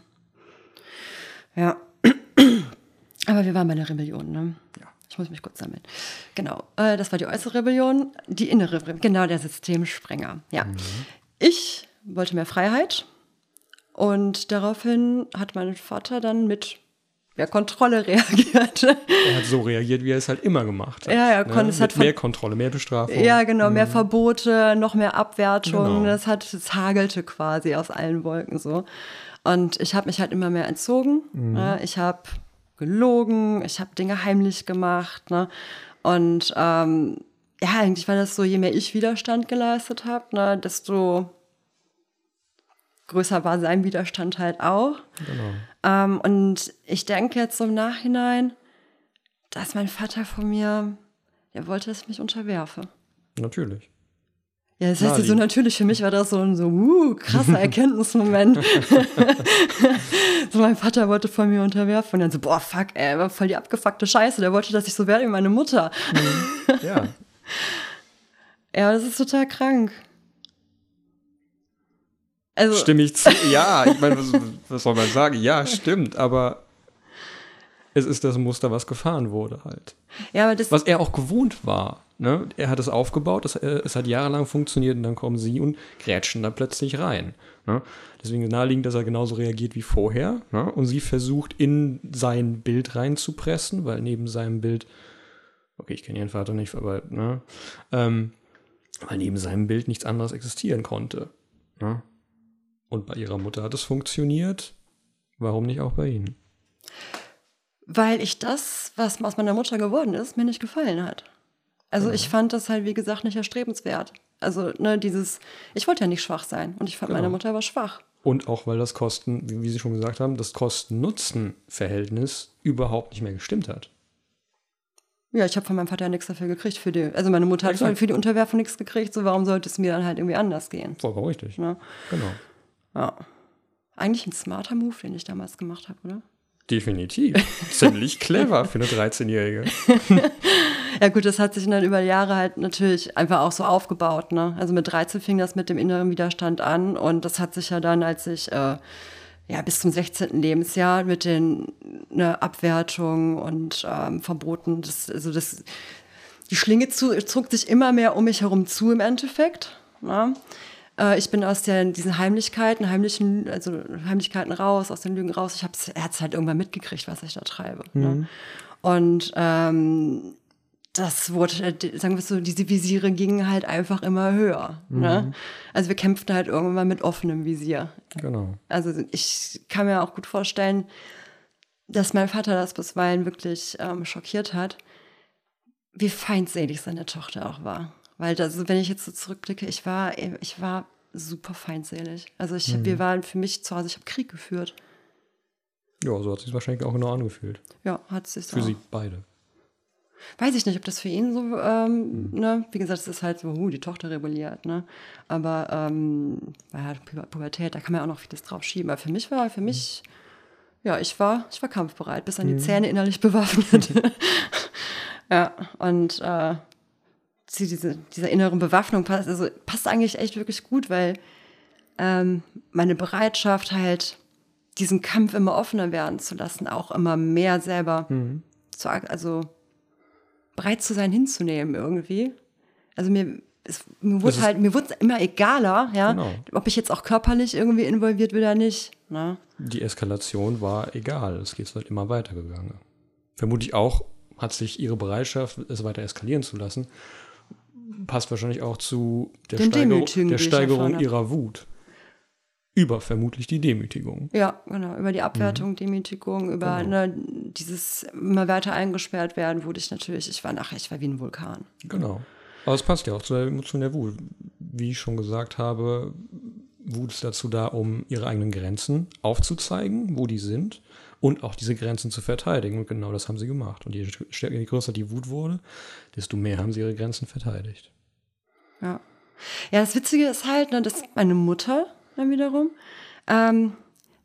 Ja. Aber wir waren bei der Rebellion, ne? Ja. Ich muss mich kurz sammeln. Genau, äh, das war die äußere Rebellion, die innere Rebellion, genau, der Systemsprenger. Ja. Mhm. Ich wollte mehr Freiheit und daraufhin hat mein Vater dann mit mehr Kontrolle reagiert. Er hat so reagiert, wie er es halt immer gemacht hat. Ja, er ne? konnte es hat mehr Kontrolle, mehr Bestrafung. Ja, genau, mehr mhm. Verbote, noch mehr Abwertung. Genau. Das hat, es hagelte quasi aus allen Wolken so. Und ich habe mich halt immer mehr entzogen. Mhm. Ja, ich habe gelogen, ich habe Dinge heimlich gemacht. Ne? Und ähm, ja, eigentlich war das so, je mehr ich Widerstand geleistet habe, ne, desto größer war sein Widerstand halt auch. Genau. Ähm, und ich denke jetzt so im Nachhinein, dass mein Vater von mir, der wollte, dass ich mich unterwerfe. Natürlich. Ja, das heißt so natürlich, für mich war das so ein so, uh, krasser Erkenntnismoment. so, mein Vater wollte von mir unterwerfen und dann so, boah, fuck, ey, war voll die abgefuckte Scheiße, der wollte, dass ich so werde wie meine Mutter. Mhm. Ja. ja, das ist total krank. Also, Stimme ich zu? Ja, ich meine, was, was soll man sagen? Ja, stimmt, aber es ist das Muster, was gefahren wurde halt. Ja, aber das was er auch gewohnt war. Ne? Er hat es aufgebaut, das, äh, es hat jahrelang funktioniert und dann kommen sie und grätschen da plötzlich rein. Ne? Deswegen naheliegend, dass er genauso reagiert wie vorher. Ne? Und sie versucht, in sein Bild reinzupressen, weil neben seinem Bild, okay, ich kenne ihren Vater nicht, aber, ne? Ähm, weil neben seinem Bild nichts anderes existieren konnte. Ne? Und bei ihrer Mutter hat es funktioniert. Warum nicht auch bei ihnen? Weil ich das, was aus meiner Mutter geworden ist, mir nicht gefallen hat. Also genau. ich fand das halt, wie gesagt, nicht erstrebenswert. Also, ne, dieses, ich wollte ja nicht schwach sein und ich fand, genau. meine Mutter war schwach. Und auch weil das Kosten, wie Sie schon gesagt haben, das Kosten-Nutzen-Verhältnis überhaupt nicht mehr gestimmt hat. Ja, ich habe von meinem Vater ja nichts dafür gekriegt. Für die, also meine Mutter hat für die Unterwerfung nichts gekriegt, so warum sollte es mir dann halt irgendwie anders gehen? Vollkommen richtig. Ja. Genau. Ja. Eigentlich ein smarter Move, den ich damals gemacht habe, oder? Definitiv. Ziemlich clever für eine 13-Jährige. ja gut, das hat sich dann über Jahre halt natürlich einfach auch so aufgebaut. Ne? Also mit 13 fing das mit dem inneren Widerstand an und das hat sich ja dann, als ich äh, ja, bis zum 16. Lebensjahr mit den ne, Abwertungen und ähm, Verboten, das, also das, die Schlinge zu, zog sich immer mehr um mich herum zu im Endeffekt. Ne? Äh, ich bin aus der, diesen Heimlichkeiten, heimlichen, also Heimlichkeiten raus, aus den Lügen raus. Ich er hat es halt irgendwann mitgekriegt, was ich da treibe. Ne? Mhm. Ne? Und ähm, das wurde, äh, sagen wir so, diese Visiere gingen halt einfach immer höher. Ne? Mhm. Ne? Also wir kämpften halt irgendwann mit offenem Visier. Genau. Also ich kann mir auch gut vorstellen, dass mein Vater das bisweilen wirklich ähm, schockiert hat, wie feindselig seine Tochter auch war. Weil das, wenn ich jetzt so zurückblicke, ich war, ich war super feindselig. Also ich, mhm. wir waren für mich zu Hause, ich habe Krieg geführt. Ja, so hat sich wahrscheinlich auch genau angefühlt. Ja, hat sich Für auch. sie beide. Weiß ich nicht, ob das für ihn so, ähm, ne, wie gesagt, es ist halt so, uh, die Tochter rebelliert, ne, aber ähm, ja, Pubertät, da kann man auch noch vieles drauf schieben, aber für mich war, für mich, ja, ich war, ich war kampfbereit, bis an die Zähne innerlich bewaffnet. ja, und äh, diese, dieser inneren Bewaffnung passt, also passt eigentlich echt wirklich gut, weil ähm, meine Bereitschaft halt, diesen Kampf immer offener werden zu lassen, auch immer mehr selber mhm. zu, also bereit zu sein, hinzunehmen irgendwie. Also mir, es, mir wurde halt, mir wurde immer egaler, ja, genau. ob ich jetzt auch körperlich irgendwie involviert bin oder nicht. Ne? Die Eskalation war egal, es geht halt immer weitergegangen. Vermutlich auch hat sich ihre Bereitschaft, es weiter eskalieren zu lassen, passt wahrscheinlich auch zu der, Steigerung, der Steigerung ihrer Wut über vermutlich die Demütigung. Ja, genau, über die Abwertung, mhm. Demütigung, über genau. ne, dieses immer weiter eingesperrt werden, wurde ich natürlich, ich war nachher, ich war wie ein Vulkan. Genau. Aber es passt ja auch zu der Emotion der Wut. Wie ich schon gesagt habe, Wut ist dazu da, um ihre eigenen Grenzen aufzuzeigen, wo die sind und auch diese Grenzen zu verteidigen. Und genau das haben sie gemacht. Und je, je größer die Wut wurde, desto mehr haben sie ihre Grenzen verteidigt. Ja. Ja, das Witzige ist halt, ne, dass meine Mutter dann wiederum, ähm,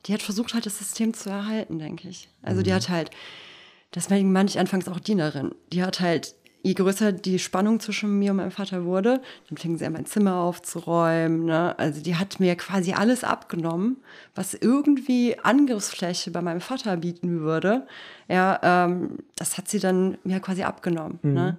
die hat versucht halt das System zu erhalten, denke ich. Also mhm. die hat halt, deswegen meine ich anfangs auch Dienerin, die hat halt, je größer die Spannung zwischen mir und meinem Vater wurde, dann fing sie an, mein Zimmer aufzuräumen. Ne? Also die hat mir quasi alles abgenommen, was irgendwie Angriffsfläche bei meinem Vater bieten würde. Ja, ähm, das hat sie dann mir quasi abgenommen. Ne? Mhm. Ne?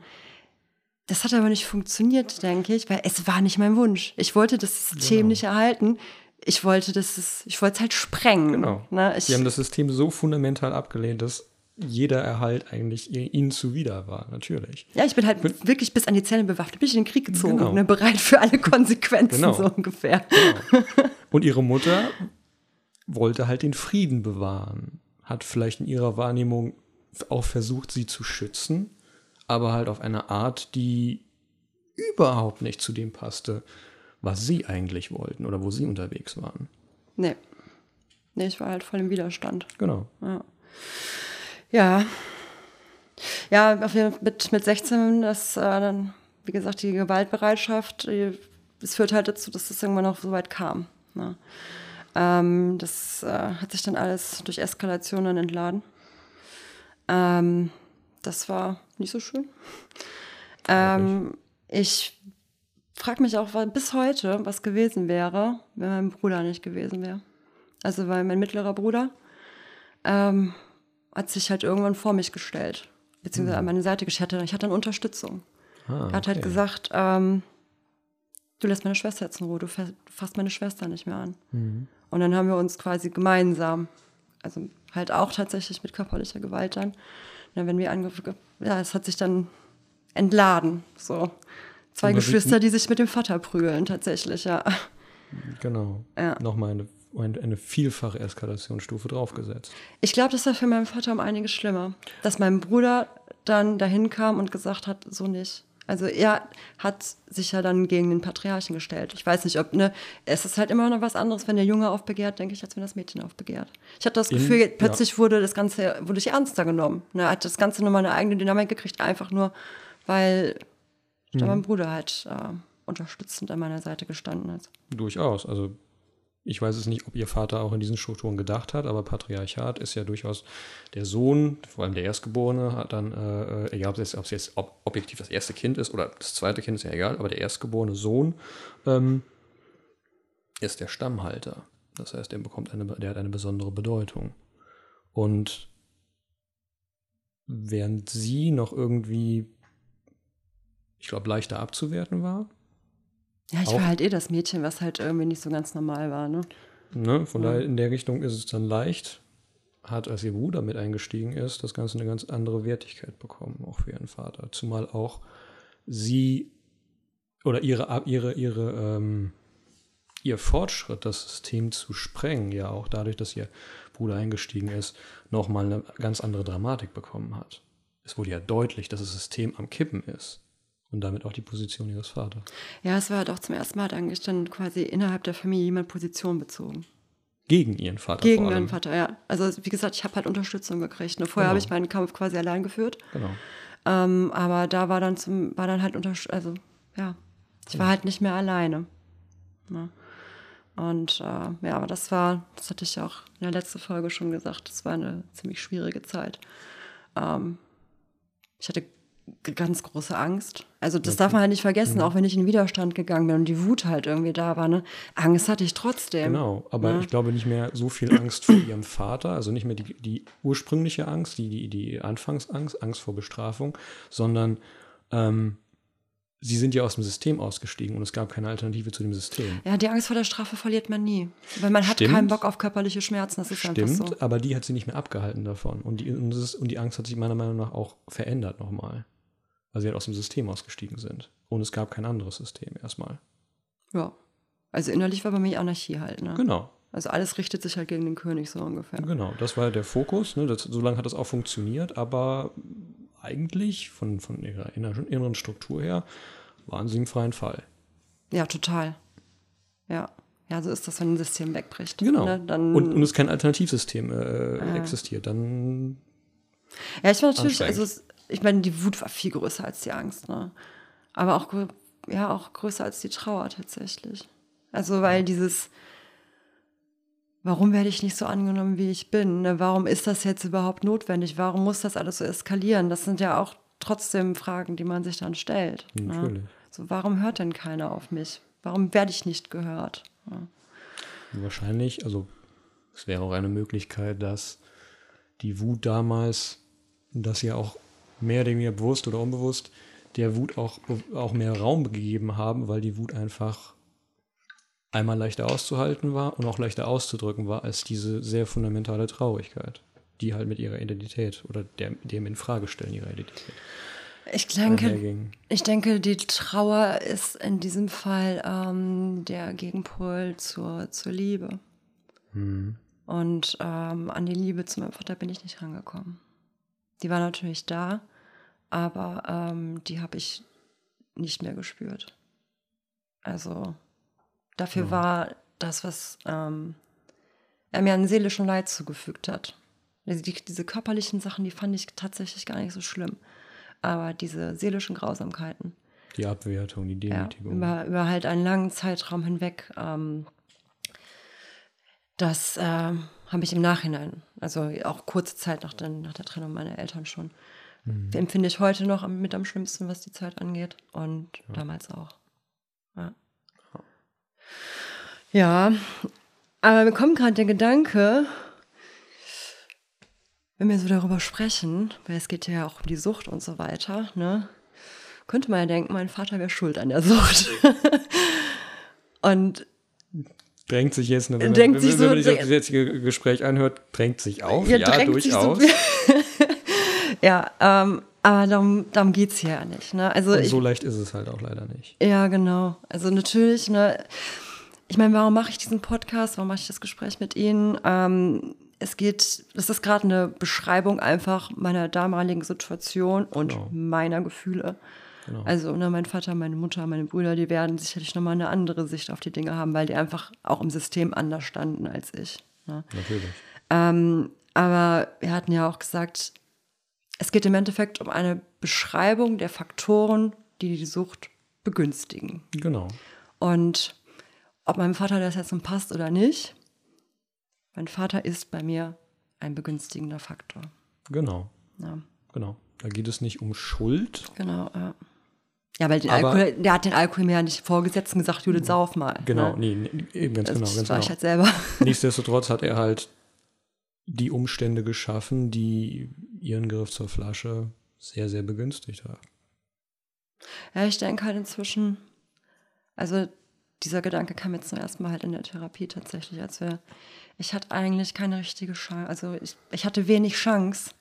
Das hat aber nicht funktioniert, denke ich, weil es war nicht mein Wunsch. Ich wollte das System genau. nicht erhalten ich wollte das, ich wollte es halt sprengen. Genau. Ne? Sie haben das System so fundamental abgelehnt, dass jeder Erhalt eigentlich ihnen zuwider war, natürlich. Ja, ich bin halt bin, wirklich bis an die Zähne bewaffnet, bin ich in den Krieg gezogen, genau. ne, bereit für alle Konsequenzen genau. so ungefähr. Genau. Und ihre Mutter wollte halt den Frieden bewahren, hat vielleicht in ihrer Wahrnehmung auch versucht, sie zu schützen, aber halt auf eine Art, die überhaupt nicht zu dem passte, was sie eigentlich wollten oder wo sie unterwegs waren. Nee. Nee, ich war halt voll im Widerstand. Genau. Ja. Ja, ja mit, mit 16, das äh, dann, wie gesagt, die Gewaltbereitschaft, es führt halt dazu, dass es irgendwann noch so weit kam. Ne? Ähm, das äh, hat sich dann alles durch Eskalationen entladen. Ähm, das war nicht so schön. Ähm, ich frage mich auch bis heute, was gewesen wäre, wenn mein Bruder nicht gewesen wäre. Also weil mein mittlerer Bruder ähm, hat sich halt irgendwann vor mich gestellt, beziehungsweise an hm. meine Seite gestellt. Ich hatte dann Unterstützung. Ah, er hat halt gesagt, ähm, du lässt meine Schwester jetzt in Ruhe, du fasst meine Schwester nicht mehr an. Mhm. Und dann haben wir uns quasi gemeinsam, also halt auch tatsächlich mit körperlicher Gewalt dann, na, wenn wir angegriffen, ja, es hat sich dann entladen, so. Zwei Geschwister, die sich mit dem Vater prügeln, tatsächlich, ja. Genau. Ja. Nochmal eine, eine, eine vielfache Eskalationsstufe draufgesetzt. Ich glaube, das war für meinen Vater um einiges schlimmer. Dass mein Bruder dann dahin kam und gesagt hat, so nicht. Also er hat sich ja dann gegen den Patriarchen gestellt. Ich weiß nicht, ob, ne, es ist halt immer noch was anderes, wenn der Junge aufbegehrt, denke ich, als wenn das Mädchen aufbegehrt. Ich hatte das In, Gefühl, plötzlich ja. wurde das Ganze, wurde ich ernster genommen. Ne, hat das Ganze nochmal eine eigene Dynamik gekriegt, einfach nur, weil mhm. da mein Bruder halt äh, unterstützend an meiner Seite gestanden hat. Durchaus. Also ich weiß es nicht, ob ihr Vater auch in diesen Strukturen gedacht hat, aber Patriarchat ist ja durchaus der Sohn, vor allem der Erstgeborene, hat dann, äh, egal ob es jetzt, jetzt ob, objektiv das erste Kind ist oder das zweite Kind, ist ja egal, aber der erstgeborene Sohn ähm, ist der Stammhalter. Das heißt, der bekommt eine, der hat eine besondere Bedeutung. Und während sie noch irgendwie ich glaube, leichter abzuwerten war. Ja, ich auch. war halt eh das Mädchen, was halt irgendwie nicht so ganz normal war, ne? ne von ja. daher in der Richtung ist es dann leicht, hat, als ihr Bruder mit eingestiegen ist, das Ganze eine ganz andere Wertigkeit bekommen, auch für ihren Vater. Zumal auch sie oder ihre, ihre, ihre, ähm, ihr Fortschritt, das System zu sprengen, ja auch dadurch, dass ihr Bruder eingestiegen ist, nochmal eine ganz andere Dramatik bekommen hat. Es wurde ja deutlich, dass das System am Kippen ist und damit auch die Position ihres Vaters. Ja, es war halt auch zum ersten Mal eigentlich dann quasi innerhalb der Familie jemand Position bezogen. Gegen ihren Vater. Gegen meinen Vater, ja. Also wie gesagt, ich habe halt Unterstützung gekriegt. Nur vorher genau. habe ich meinen Kampf quasi allein geführt. Genau. Ähm, aber da war dann zum, war dann halt unter, also ja, ich war halt nicht mehr alleine. Ja. Und äh, ja, aber das war, das hatte ich auch in der letzten Folge schon gesagt, das war eine ziemlich schwierige Zeit. Ähm, ich hatte ganz große Angst. Also das darf man halt nicht vergessen, auch wenn ich in Widerstand gegangen bin und die Wut halt irgendwie da war. Ne? Angst hatte ich trotzdem. Genau, aber Ja. ich glaube nicht mehr so viel Angst vor ihrem Vater, also nicht mehr die, die ursprüngliche Angst, die, die, die Anfangsangst, Angst vor Bestrafung, sondern ähm, sie sind ja aus dem System ausgestiegen und es gab keine Alternative zu dem System. Ja, die Angst vor der Strafe verliert man nie. Weil man hat Stimmt. keinen Bock auf körperliche Schmerzen, das ist einfach Stimmt, so. aber die hat sie nicht mehr abgehalten davon. Und die, und, das und die Angst hat sich meiner Meinung nach auch verändert nochmal. Weil sie halt aus dem System ausgestiegen sind. Und es gab kein anderes System erstmal. Ja. Also innerlich war bei mir Anarchie halt, ne? Genau, Also alles richtet sich halt gegen den König so ungefähr. genau. Das war der Fokus. Ne? Das, so lange hat das auch funktioniert, aber eigentlich von, von ihrer inneren Struktur her waren sie im freien Fall. Ja, total. Ja. Ja, so ist das, wenn ein System wegbricht. Genau. Ne? Dann, und, und es kein Alternativsystem äh, existiert. Dann ja, ich war natürlich, also es, ich meine, die Wut war viel größer als die Angst, ne? Aber auch, ja, auch größer als die Trauer tatsächlich. Also, weil dieses, warum werde ich nicht so angenommen, wie ich bin? Ne? Warum ist das jetzt überhaupt notwendig? Warum muss das alles so eskalieren? Das sind ja auch trotzdem Fragen, die man sich dann stellt. Natürlich. Ne? So, warum hört denn keiner auf mich? Warum werde ich nicht gehört? Ja. Wahrscheinlich, also es wäre auch eine Möglichkeit, dass die Wut damals, dass sie auch mehr oder weniger bewusst oder unbewusst der Wut auch, auch mehr Raum gegeben haben, weil die Wut einfach einmal leichter auszuhalten war und auch leichter auszudrücken war als diese sehr fundamentale Traurigkeit, die halt mit ihrer Identität oder der, dem Infragestellen ihrer Identität Ich denke. Ich denke, die Trauer ist in diesem Fall ähm, der Gegenpol zur, zur Liebe. Und ähm, an die Liebe zu meinem Vater bin ich nicht rangekommen. Die war natürlich da, aber ähm, die habe ich nicht mehr gespürt. Also dafür war das, was ähm, er mir an seelischem Leid zugefügt hat. Also die, diese körperlichen Sachen, die fand ich tatsächlich gar nicht so schlimm. Aber diese seelischen Grausamkeiten, Die Abwertung, die ja, Demütigung. über, über halt einen langen Zeitraum hinweg, ähm, das ähm, habe ich im Nachhinein, also auch kurze Zeit nach, den, nach der Trennung meiner Eltern schon, empfinde ich heute noch mit am schlimmsten, was die Zeit angeht und damals auch. Ja. ja, aber mir kommt gerade der Gedanke, wenn wir so darüber sprechen, weil es geht ja auch um die Sucht und so weiter, ne? Könnte man ja denken, mein Vater wäre schuld an der Sucht. und drängt sich jetzt, ne, wenn, Drängt man, sich wenn, so- wenn man sich das jetzige Gespräch anhört, drängt sich auf, ja, drängt sich so- durchaus. ja, ähm, aber darum, darum geht es hier ja nicht. Ne? Also Und ich, so leicht ist es halt auch leider nicht. Ja, genau. Also natürlich, ne, ich meine, warum mache ich diesen Podcast? Warum mache ich das Gespräch mit Ihnen? Ähm, es geht, das ist gerade eine Beschreibung einfach meiner damaligen Situation und Genau. meiner Gefühle. Genau. Also ne, mein Vater, meine Mutter, meine Brüder, die werden sicherlich nochmal eine andere Sicht auf die Dinge haben, weil die einfach auch im System anders standen als ich. Ne? Natürlich. Ähm, aber wir hatten ja auch gesagt, es geht im Endeffekt um eine Beschreibung der Faktoren, die die Sucht begünstigen. Genau. Und ob meinem Vater das jetzt nun passt oder nicht, mein Vater ist bei mir ein begünstigender Faktor. Genau. Ja, Genau. Da geht es nicht um Schuld. genau. Ja, ja weil den Aber- Alkohol, der hat den Alkohol mir ja nicht vorgesetzt und gesagt, Judith, sauf mal. Genau, Ne? nee, eben ganz Das genau. Ganz war genau. ich halt selber. Nichtsdestotrotz hat er halt die Umstände geschaffen, die ihren Griff zur Flasche sehr, sehr begünstigt haben. Ja, ich denke halt inzwischen, also dieser Gedanke kam jetzt zum ersten Mal halt in der Therapie tatsächlich, als wir, ich hatte eigentlich keine richtige Chance, also ich, ich hatte wenig Chance,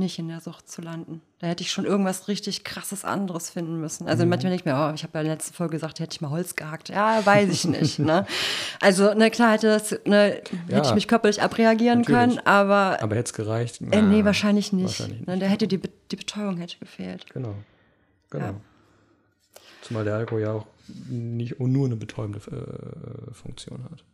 nicht in der Sucht zu landen. Da hätte ich schon irgendwas richtig krasses anderes finden müssen. Also Mhm. manchmal nicht mehr, oh, ich habe ja in der letzten Folge gesagt, hätte ich mal Holz gehackt. Ja, weiß ich nicht. ne? Also, na klar, hätte, das, ne, Ja, hätte ich mich körperlich abreagieren natürlich. können, aber Aber hätte es gereicht? äh, nee, Na, wahrscheinlich nicht. wahrscheinlich Ne, da hätte die, Be- die Betäubung hätte gefehlt. Genau. Genau. Ja. Zumal der Alkohol ja auch nicht nur eine betäubende äh, Funktion hat.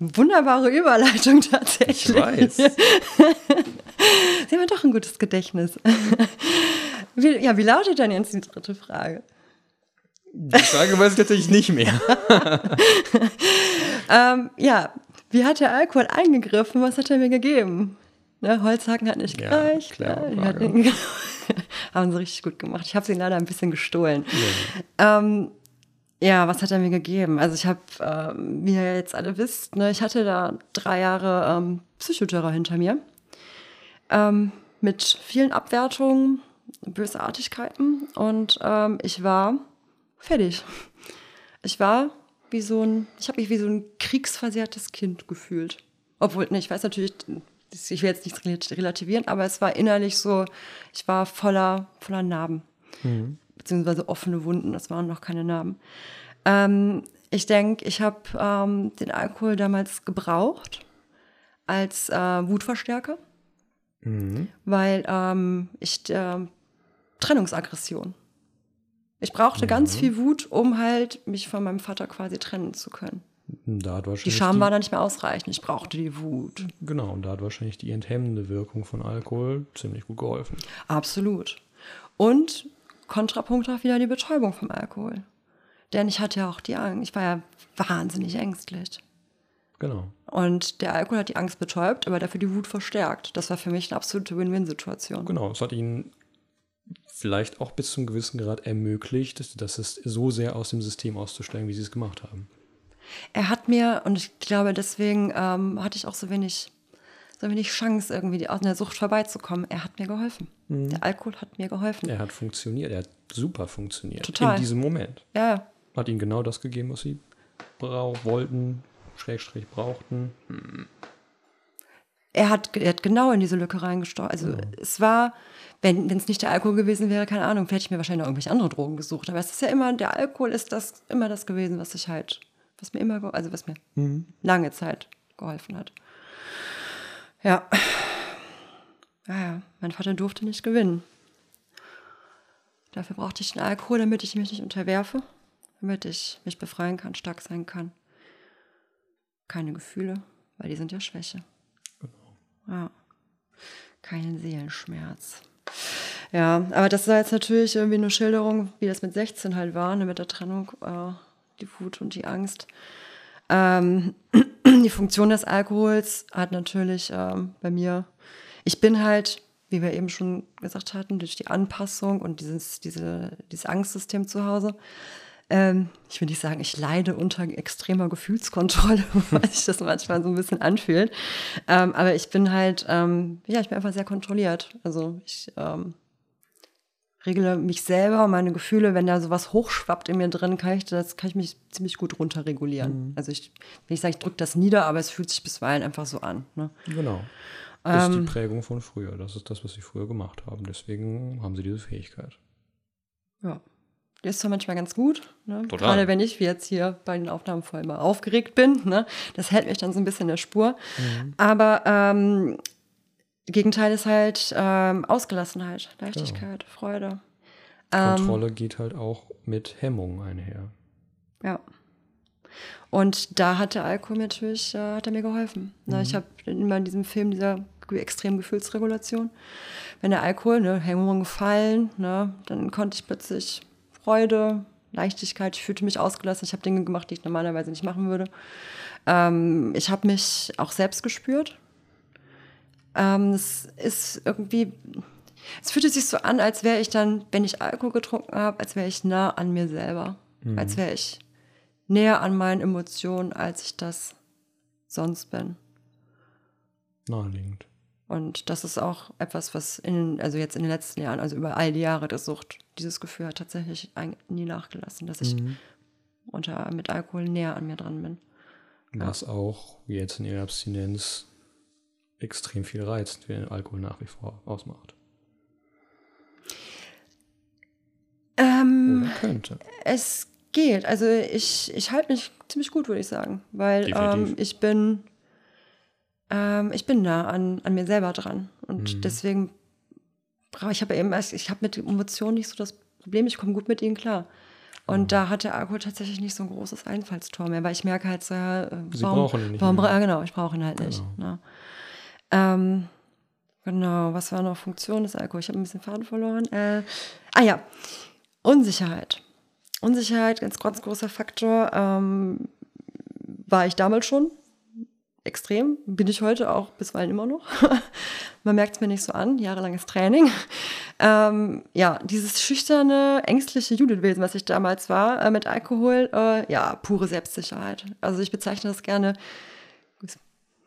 Wunderbare Überleitung tatsächlich. Ich weiß. Sie haben doch ein gutes Gedächtnis. Wie, ja, wie lautet denn jetzt die dritte Frage? Die Frage weiß ich tatsächlich nicht mehr. ähm, ja, wie hat der Alkohol eingegriffen? Was hat er mir gegeben? Ne, Holzhacken hat nicht gereicht. Ja, ne? hat ihn, haben sie richtig gut gemacht. Ich habe sie leider ein bisschen gestohlen. Ja. Ähm, ja, was hat er mir gegeben? Also ich habe, ähm, wie ihr jetzt alle wisst, ne, ich hatte da drei Jahre ähm, Psychoterror hinter mir. Ähm, mit vielen Abwertungen, Bösartigkeiten. Und ähm, ich war fertig. Ich war wie so ein, ich habe mich wie so ein kriegsversehrtes Kind gefühlt. Obwohl, ne, ich weiß natürlich, ich will jetzt nichts relativieren, aber es war innerlich so, ich war voller, voller Narben. Mhm beziehungsweise offene Wunden, das waren noch keine Narben. Ähm, ich denke, ich habe ähm, den Alkohol damals gebraucht als äh, Wutverstärker, mhm. weil ähm, ich äh, Trennungsaggression. Ich brauchte mhm. ganz viel Wut, um halt mich von meinem Vater quasi trennen zu können. Da die Scham die, war da nicht mehr ausreichend. Ich brauchte die Wut. Genau, und da hat wahrscheinlich die enthemmende Wirkung von Alkohol ziemlich gut geholfen. Absolut. Und Kontrapunkt auch wieder die Betäubung vom Alkohol. Denn ich hatte ja auch die Angst, ich war ja wahnsinnig ängstlich. Genau. Und der Alkohol hat die Angst betäubt, aber dafür die Wut verstärkt. Das war für mich eine absolute Win-Win-Situation. Genau, es hat ihn vielleicht auch bis zum gewissen Grad ermöglicht, dass es so sehr aus dem System auszusteigen, wie sie es gemacht haben. Er hat mir, und ich glaube, deswegen ähm, hatte ich auch so wenig so wenig Chance, irgendwie aus einer Sucht vorbeizukommen. Er hat mir geholfen. Mhm. Der Alkohol hat mir geholfen. Er hat funktioniert, er hat super funktioniert. Total. In diesem Moment. Ja. Hat ihnen genau das gegeben, was sie wollten, Schrägstrich brauchten. Hm. Er hat, er hat genau in diese Lücke reingestochen. Also ja. es war, wenn es nicht der Alkohol gewesen wäre, keine Ahnung, hätte ich mir wahrscheinlich noch irgendwelche andere Drogen gesucht. Aber es ist ja immer, der Alkohol ist das immer das gewesen, was ich halt, was mir immer, also was mir mhm. lange Zeit geholfen hat. Ja. Ja, ja. Mein Vater durfte nicht gewinnen. Dafür brauchte ich den Alkohol, damit ich mich nicht unterwerfe, damit ich mich befreien kann, stark sein kann. Keine Gefühle, weil die sind ja Schwäche. Genau. Ja. Keinen Seelenschmerz. Ja, aber das war jetzt natürlich irgendwie eine Schilderung, wie das mit 16 halt war, ne, mit der Trennung, äh, die Wut und die Angst. Ähm, die Funktion des Alkohols hat natürlich ähm, bei mir, ich bin halt, wie wir eben schon gesagt hatten, durch die Anpassung und dieses, diese, dieses Angstsystem zu Hause, ähm, ich will nicht sagen, ich leide unter extremer Gefühlskontrolle, weil sich das manchmal so ein bisschen anfühlt. Ähm, aber ich bin halt, ähm, ja, ich bin einfach sehr kontrolliert. Also ich regle mich selber und meine Gefühle, wenn da sowas hochschwappt in mir drin, kann ich das kann ich mich ziemlich gut runterregulieren. Mhm. Also ich, wenn ich sage, ich drücke das nieder, aber es fühlt sich bisweilen einfach so an. Ne? Genau. Das ähm, ist die Prägung von früher. Das ist das, was sie früher gemacht haben. Deswegen haben sie diese Fähigkeit. Ja. Die ist zwar manchmal ganz gut, ne? gerade wenn ich wie jetzt hier bei den Aufnahmen voll mal aufgeregt bin. Ne? Das hält mich dann so ein bisschen in der Spur. Mhm. Aber ähm, Gegenteil ist halt ähm, Ausgelassenheit, Leichtigkeit, genau. Freude. Kontrolle ähm, geht halt auch mit Hemmung einher. Ja. Und da hat der Alkohol natürlich, äh, hat er mir geholfen. Ne? Mhm. Ich habe immer in diesem Film dieser extremen Gefühlsregulation. Wenn der Alkohol, ne, Hemmungen gefallen, ne, dann konnte ich plötzlich Freude, Leichtigkeit, ich fühlte mich ausgelassen, ich habe Dinge gemacht, die ich normalerweise nicht machen würde. Ähm, ich habe mich auch selbst gespürt. Ähm, es ist irgendwie, es fühlte sich so an, als wäre ich dann, wenn ich Alkohol getrunken habe, als wäre ich nah an mir selber. Mhm. Als wäre ich näher an meinen Emotionen, als ich das sonst bin. Naheliegend. Und das ist auch etwas, was in, also jetzt in den letzten Jahren, also über all die Jahre der Sucht, dieses Gefühl hat tatsächlich nie nachgelassen, dass ich mhm. unter, mit Alkohol näher an mir dran bin. Was ja. auch jetzt in ihrer Abstinenz extrem viel reizt, wie Alkohol nach wie vor ausmacht. Ähm, Oder könnte. Es geht. Also ich, ich halte mich ziemlich gut, würde ich sagen. Weil ähm, ich bin ähm, ich bin nah an, an mir selber dran. Und mhm. deswegen brauche ich habe eben, ich habe mit Emotionen nicht so das Problem, ich komme gut mit ihnen klar. Und mhm. da hat der Alkohol tatsächlich nicht so ein großes Einfallstor mehr, weil ich merke halt äh, Sie warum, brauchen ihn nicht. Warum, mehr. genau, ich brauche ihn halt genau. nicht. Ne? Ähm, Genau, was war noch Funktion des Alkohols? Ich habe ein bisschen Faden verloren. Äh, ah ja, Unsicherheit. Unsicherheit, ganz, ganz großer Faktor. Ähm, war ich damals schon extrem, bin ich heute auch bisweilen immer noch. Man merkt es mir nicht so an, jahrelanges Training. Ähm, ja, dieses schüchterne, ängstliche Judithwesen, was ich damals war, äh, mit Alkohol, äh, ja, pure Selbstsicherheit. Also ich bezeichne das gerne,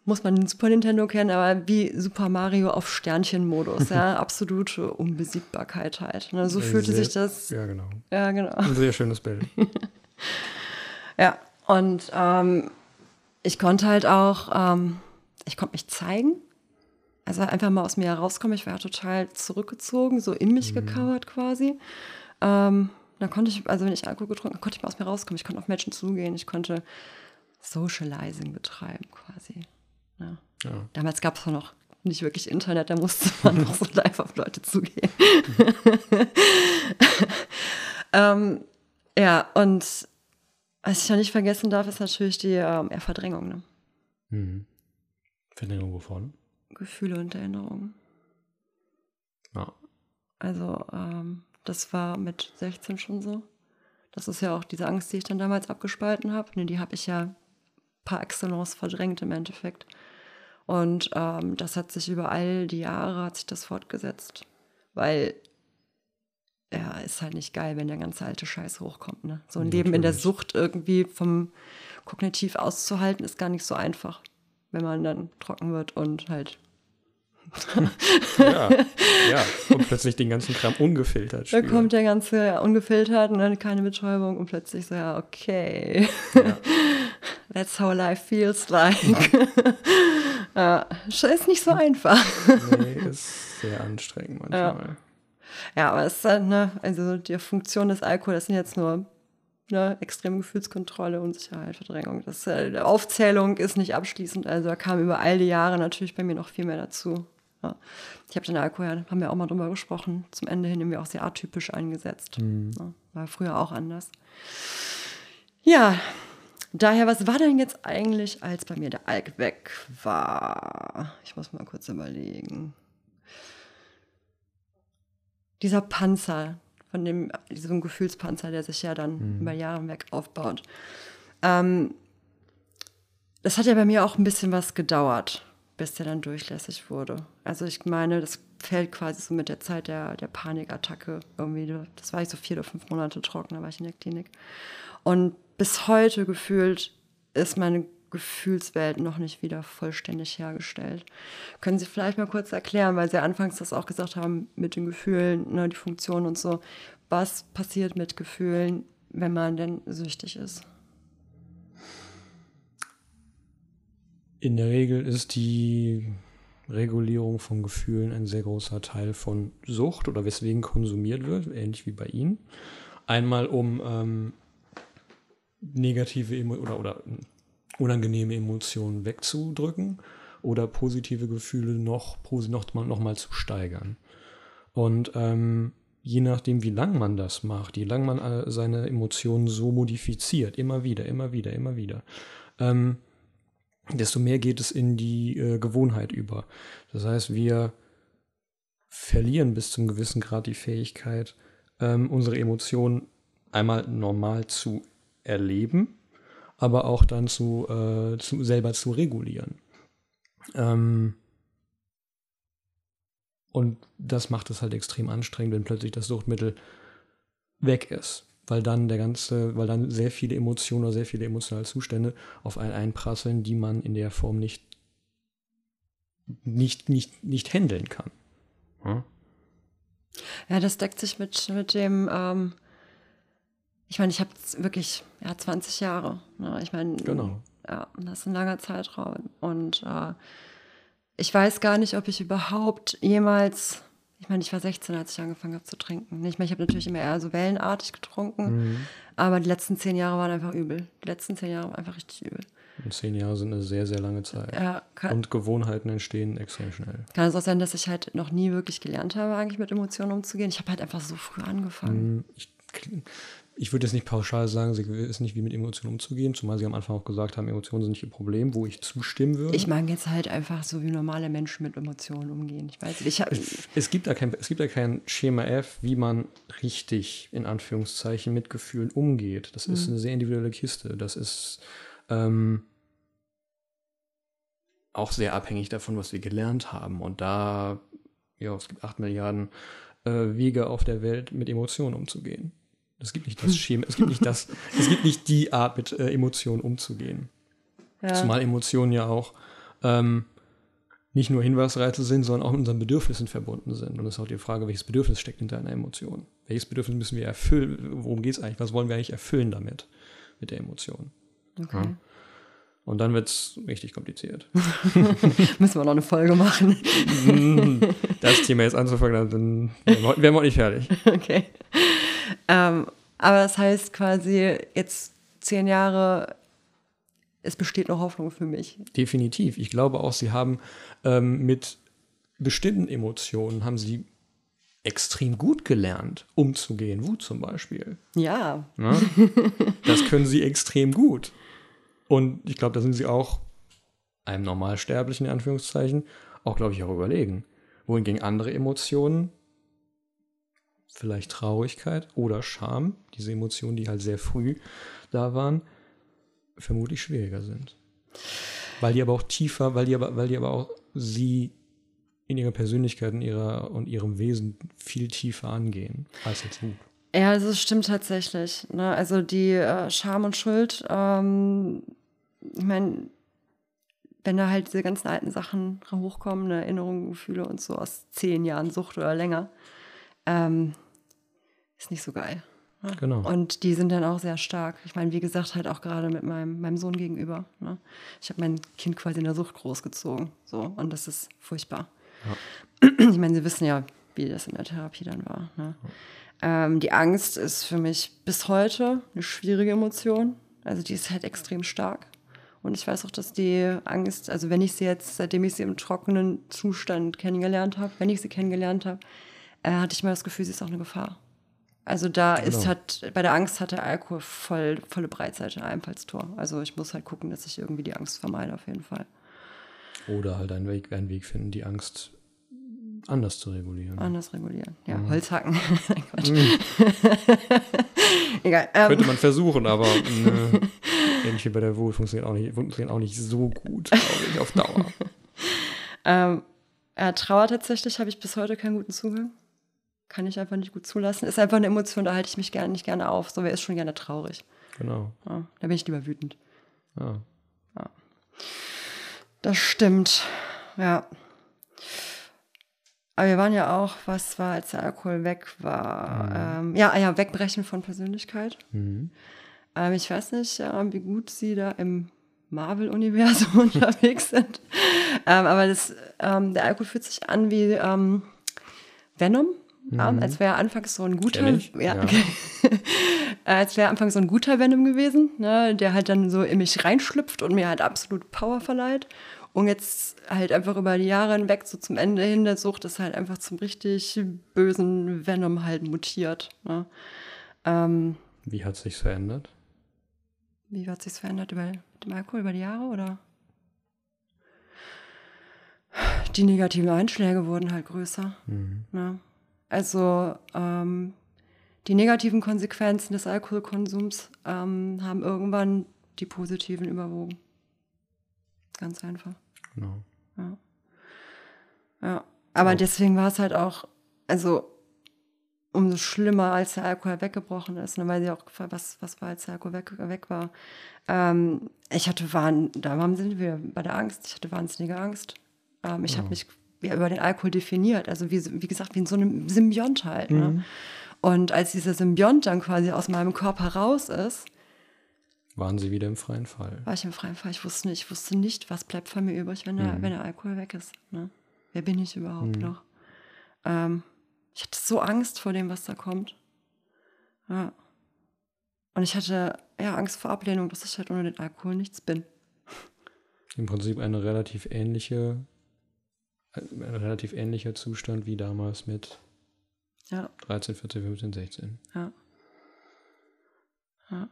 muss man den Super Nintendo kennen, aber wie Super Mario auf Sternchenmodus, ja, absolute Unbesiegbarkeit halt. Ne? So fühlte sehr, sich das. Ja, genau. Ja, genau. Ein sehr schönes Bild. ja, und ähm, ich konnte halt auch, ähm, ich konnte mich zeigen. Also einfach mal aus mir herauskommen. Ich war ja total zurückgezogen, so in mich mhm. gekauert quasi. Ähm, dann konnte ich, also wenn ich Alkohol getrunken habe, konnte ich mal aus mir rauskommen. Ich konnte auf Menschen zugehen. Ich konnte Socializing betreiben quasi. Ja. Ja. Damals gab es noch nicht wirklich Internet, da musste man noch so live auf Leute zugehen. ähm, ja, und was ich noch nicht vergessen darf, ist natürlich die ähm, Verdrängung. Ne? Mhm. Verdrängung wovon? Gefühle und Erinnerungen. Ja. Also, ähm, das war mit 16 schon so. Das ist ja auch diese Angst, die ich dann damals abgespalten habe. Ne, die habe ich ja par excellence verdrängt im Endeffekt. Und ähm, das hat sich über all die Jahre hat sich das fortgesetzt. Weil ja, ist halt nicht geil, wenn der ganze alte Scheiß hochkommt. Ne? So ein Natürlich. Leben in der Sucht irgendwie vom Kognitiv auszuhalten, ist gar nicht so einfach, wenn man dann trocken wird und halt. ja, ja, und plötzlich den ganzen Kram ungefiltert. Da kommt der ganze ja, ungefiltert und dann keine Betäubung und plötzlich so, ja, okay. Ja. That's how life feels like. ja, ist nicht so einfach. nee, ist sehr anstrengend manchmal. Ja. Ja, aber es ist halt, ne, also die Funktion des Alkohols, das sind jetzt nur ne, extreme Gefühlskontrolle, Unsicherheit, Verdrängung. Das, äh, Aufzählung ist nicht abschließend, also da kam über all die Jahre natürlich bei mir noch viel mehr dazu. Ja. Ich habe den Alkohol, haben wir auch mal drüber gesprochen, zum Ende hin irgendwie auch sehr atypisch eingesetzt. Mhm. Ja, war früher auch anders. Ja, daher, was war denn jetzt eigentlich, als bei mir der Alk weg war? Ich muss mal kurz überlegen dieser Panzer, von dem, diesem Gefühlspanzer, der sich ja dann mhm. über Jahre weg aufbaut. Ähm, das hat ja bei mir auch ein bisschen was gedauert, bis der dann durchlässig wurde. Also ich meine, das fällt quasi so mit der Zeit der, der Panikattacke irgendwie. Das war ich so vier oder fünf Monate trocken, da war ich in der Klinik. Und bis heute gefühlt ist meine Gefühlswelt noch nicht wieder vollständig hergestellt. Können Sie vielleicht mal kurz erklären, weil Sie anfangs das auch gesagt haben mit den Gefühlen, ne, die Funktion und so. Was passiert mit Gefühlen, wenn man denn süchtig ist? In der Regel ist die Regulierung von Gefühlen ein sehr großer Teil von Sucht oder weswegen konsumiert wird, ähnlich wie bei Ihnen. Einmal um ähm, negative Emo oder, oder unangenehme Emotionen wegzudrücken oder positive Gefühle noch, noch, noch mal zu steigern. Und ähm, je nachdem, wie lang man das macht, je lang man äh, seine Emotionen so modifiziert, immer wieder, immer wieder, immer wieder, ähm, desto mehr geht es in die äh, Gewohnheit über. Das heißt, wir verlieren bis zum gewissen Grad die Fähigkeit, ähm, unsere Emotionen einmal normal zu erleben aber auch dann zu, äh, zu selber zu regulieren. Ähm, und das macht es halt extrem anstrengend, wenn plötzlich das Suchtmittel weg ist. Weil dann der ganze, weil dann sehr viele Emotionen oder sehr viele emotionale Zustände auf einen einprasseln, die man in der Form nicht, nicht, nicht, nicht handeln kann. Hm? Ja, das deckt sich mit, mit dem, ähm, ich meine, ich habe wirklich ja, 20 Jahre. Ne? Ich meine, genau. ja, das ist ein langer Zeitraum. Und äh, ich weiß gar nicht, ob ich überhaupt jemals, ich meine, ich war 16, als ich angefangen habe zu trinken. Ich meine, ich habe natürlich immer eher so wellenartig getrunken, mhm. aber die letzten zehn Jahre waren einfach übel. Die letzten zehn Jahre waren einfach richtig übel. Und zehn Jahre sind eine sehr, sehr lange Zeit. Ja, kann, und Gewohnheiten entstehen extrem schnell. Kann es auch sein, dass ich halt noch nie wirklich gelernt habe, eigentlich mit Emotionen umzugehen. Ich habe halt einfach so früh angefangen. Mhm. Ich ich würde jetzt nicht pauschal sagen, sie wissen nicht, wie mit Emotionen umzugehen, zumal sie am Anfang auch gesagt haben, Emotionen sind nicht ihr Problem, wo ich zustimmen würde. Ich mag jetzt halt einfach so, wie normale Menschen mit Emotionen umgehen. Ich weiß nicht. Ich es, es, gibt da kein, es gibt da kein Schema F, wie man richtig, in Anführungszeichen, mit Gefühlen umgeht. Das mhm. ist eine sehr individuelle Kiste. Das ist ähm, auch sehr abhängig davon, was wir gelernt haben. Und da, ja, es gibt acht Milliarden äh, Wege auf der Welt, mit Emotionen umzugehen. Es gibt nicht das Schema, es gibt nicht das, es gibt nicht die Art, mit äh, Emotionen umzugehen. Ja. Zumal Emotionen ja auch ähm, nicht nur Hinweisreize sind, sondern auch mit unseren Bedürfnissen verbunden sind. Und es ist auch die Frage, welches Bedürfnis steckt hinter einer Emotion? Welches Bedürfnis müssen wir erfüllen? Worum geht es eigentlich? Was wollen wir eigentlich erfüllen damit, mit der Emotion? Okay. Ja? Und dann wird es richtig kompliziert. Müssen wir noch eine Folge machen. das Thema jetzt anzufangen, dann wären wir auch nicht fertig. Okay. Ähm, aber das heißt quasi jetzt zehn Jahre, es besteht noch Hoffnung für mich. Definitiv. Ich glaube auch, sie haben ähm, mit bestimmten Emotionen, haben sie extrem gut gelernt, umzugehen. Wut zum Beispiel. Ja. Na? Das können sie extrem gut. Und ich glaube, da sind sie auch einem Normalsterblichen, in Anführungszeichen, auch, glaube ich, auch überlegen. Wohingegen andere Emotionen, vielleicht Traurigkeit oder Scham, diese Emotionen, die halt sehr früh da waren, vermutlich schwieriger sind. Weil die aber auch tiefer, weil die aber, weil die aber auch sie in ihrer Persönlichkeit in ihrer, und ihrem Wesen viel tiefer angehen als jetzt Wut. Ja, also es stimmt tatsächlich. Ne? Also die äh, Scham und Schuld, ähm, ich meine, wenn da halt diese ganzen alten Sachen hochkommen, ne, Erinnerungen, Gefühle und so aus zehn Jahren Sucht oder länger, ähm, ist nicht so geil. Ne? Genau. Und die sind dann auch sehr stark. Ich meine, wie gesagt, halt auch gerade mit meinem, meinem Sohn gegenüber. Ne? Ich habe mein Kind quasi in der Sucht großgezogen. So, und das ist furchtbar. Ja. Ich meine, Sie wissen ja, wie das in der Therapie dann war. Ne? Ja. Ähm, die Angst ist für mich bis heute eine schwierige Emotion. Also die ist halt extrem stark. Und ich weiß auch, dass die Angst, also wenn ich sie jetzt, seitdem ich sie im trockenen Zustand kennengelernt habe, wenn ich sie kennengelernt habe, äh, hatte ich mal das Gefühl, sie ist auch eine Gefahr. Also da genau. ist hat, bei der Angst hat der Alkohol voll, volle Breitseite, Einfallstor. Also ich muss halt gucken, dass ich irgendwie die Angst vermeide, auf jeden Fall. Oder halt einen Weg, einen Weg finden, die Angst anders zu regulieren. Anders regulieren. Ja, mhm. Holzhacken. mhm. Egal. Ähm. Könnte man versuchen, aber ne, ähnlich wie bei der Wut funktioniert auch nicht, funktioniert auch nicht so gut, glaube ich, auf Dauer. ähm, ja, Trauer tatsächlich habe ich bis heute keinen guten Zugang. Kann ich einfach nicht gut zulassen. Ist einfach eine Emotion, da halte ich mich gerne nicht gerne auf. So, wer ist schon gerne traurig. Genau. Ja, da bin ich lieber wütend. Ja. ja. Das stimmt. Ja. Aber wir waren ja auch, was war, als der Alkohol weg war? Mhm. Ähm, ja, ja, Wegbrechen von Persönlichkeit. Mhm. Ähm, ich weiß nicht, wie gut Sie da im Marvel-Universum unterwegs sind. Ähm, aber das, ähm, der Alkohol fühlt sich an wie ähm, Venom. Mhm. als wäre anfangs so ein guter, ja, ja. Als wäre anfangs so ein guter Venom gewesen, ne, der halt dann so in mich reinschlüpft und mir halt absolut Power verleiht. Und jetzt halt einfach über die Jahre hinweg, so zum Ende hin der Sucht, ist halt einfach zum richtig bösen Venom halt mutiert. Ne? Ähm, Wie hat sich verändert? Wie hat sich verändert über den Alkohol über die Jahre oder? Die negativen Einschläge wurden halt größer. Mhm. Ne? Also ähm, die negativen Konsequenzen des Alkoholkonsums ähm, haben irgendwann die positiven überwogen. Ganz einfach. Genau. Ja. ja. Aber oh. deswegen war es halt auch, also umso schlimmer, als der Alkohol weggebrochen ist, ne, weil sie auch gefragt, was, was war, als der Alkohol weg, weg war. Ähm, ich hatte, waren, da waren wir bei der Angst, ich hatte wahnsinnige Angst. Ähm, ich oh. habe mich ja, über den Alkohol definiert, also wie, wie gesagt, wie in so einem Symbiont halt. Ne? Mhm. Und als dieser Symbiont dann quasi aus meinem Körper raus ist, waren Sie wieder im freien Fall? War ich im freien Fall. Ich wusste nicht, ich wusste nicht was bleibt von mir übrig, wenn der, mhm. wenn der Alkohol weg ist. Ne? Wer bin ich überhaupt mhm. noch? Ähm, ich hatte so Angst vor dem, was da kommt. Ja. Und ich hatte ja Angst vor Ablehnung, dass ich halt ohne den Alkohol nichts bin. Im Prinzip eine relativ ähnliche, ein relativ ähnlicher Zustand wie damals mit ja. 13, 14, 15, 16. Ja. Ja.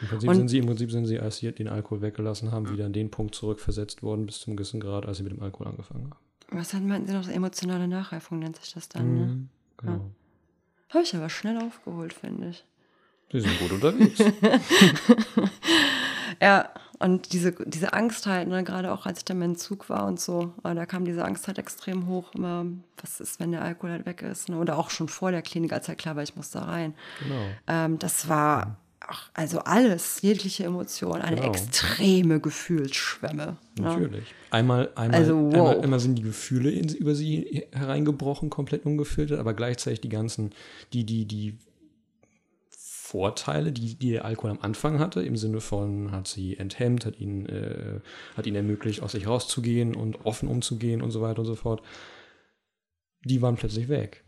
Im Prinzip, sind sie, Im Prinzip sind sie, als sie den Alkohol weggelassen haben, wieder an den Punkt zurückversetzt worden bis zum gewissen Grad, als sie mit dem Alkohol angefangen haben. Was dann meinten sie noch? Emotionale Nachreifung nennt sich das dann, ne? Mhm, genau. Ja. Habe ich aber schnell aufgeholt, finde ich. Sie sind gut unterwegs. ja, und diese, diese Angst halt, ne, gerade auch als ich dann mein Zug war und so, da kam diese Angst halt extrem hoch. Immer, was ist, wenn der Alkohol halt weg ist? Ne? Oder auch schon vor der Klinik, als halt klar war, ich muss da rein. Genau. Ähm, das war auch, also alles, jegliche Emotion, eine genau. extreme Gefühlsschwemme. Ne? Natürlich. Ne? Einmal, einmal, also, wow. einmal, einmal, sind die Gefühle in, über sie hereingebrochen, komplett ungefiltert, aber gleichzeitig die ganzen, die, die, die Vorteile, die, die der Alkohol am Anfang hatte, im Sinne von hat sie enthemmt, hat ihn, äh, hat ihn ermöglicht, aus sich rauszugehen und offen umzugehen und so weiter und so fort, die waren plötzlich weg.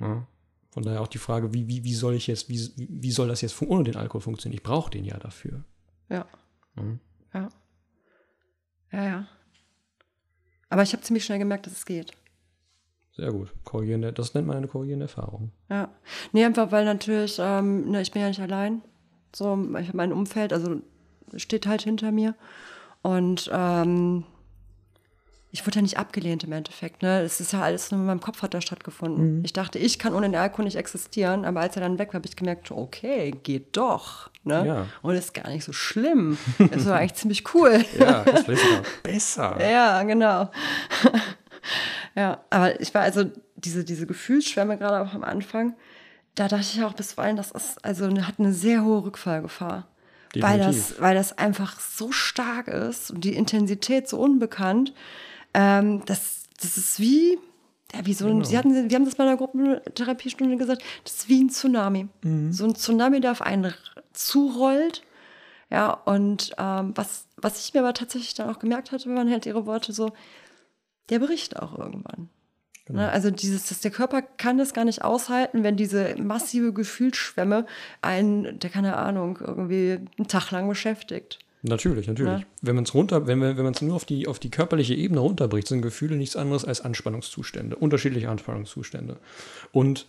Ja. Von daher auch die Frage, wie, wie, wie soll ich jetzt, wie, wie soll das jetzt ohne den Alkohol funktionieren? Ich brauche den ja dafür. Ja. Mhm. Ja. Ja, ja. Aber ich habe ziemlich schnell gemerkt, dass es geht. Sehr gut. Korrigierende, das nennt man eine korrigierende Erfahrung. Ja. Nee, einfach weil natürlich, ähm, ne, ich bin ja nicht allein. So, ich habe mein Umfeld, also steht halt hinter mir. Und ähm, ich wurde ja nicht abgelehnt im Endeffekt. Ne? Es ist ja alles nur in meinem Kopf hat da stattgefunden. Mhm. Ich dachte, ich kann ohne den Alkohol nicht existieren, aber als er dann weg war, habe ich gemerkt, okay, geht doch. Ne? Ja. Und ist gar nicht so schlimm. Das war eigentlich ziemlich cool. Ja, das ist besser. Ja, genau. Ja, aber ich war also diese, diese Gefühlsschwämme gerade auch am Anfang, da dachte ich auch bisweilen, das ist, also hat eine sehr hohe Rückfallgefahr. Weil das, weil das einfach so stark ist und die Intensität so unbekannt. Ähm, das, das ist wie, ja, wie so ein, genau. sie hatten, wir haben das bei einer Gruppentherapiestunde gesagt, das ist wie ein Tsunami. Mhm. So ein Tsunami, der auf einen zurollt. Ja, und ähm, was, was ich mir aber tatsächlich dann auch gemerkt hatte, waren halt ihre Worte so, der bricht auch irgendwann. Genau. Ne, also dieses, dass der Körper kann das gar nicht aushalten, wenn diese massive Gefühlsschwemme einen, der keine Ahnung, irgendwie einen Tag lang beschäftigt. Natürlich, natürlich. Ja. Ne? Wenn man es runter, wenn wenn man es nur auf die, auf die körperliche Ebene runterbricht, sind Gefühle nichts anderes als Anspannungszustände, unterschiedliche Anspannungszustände. Und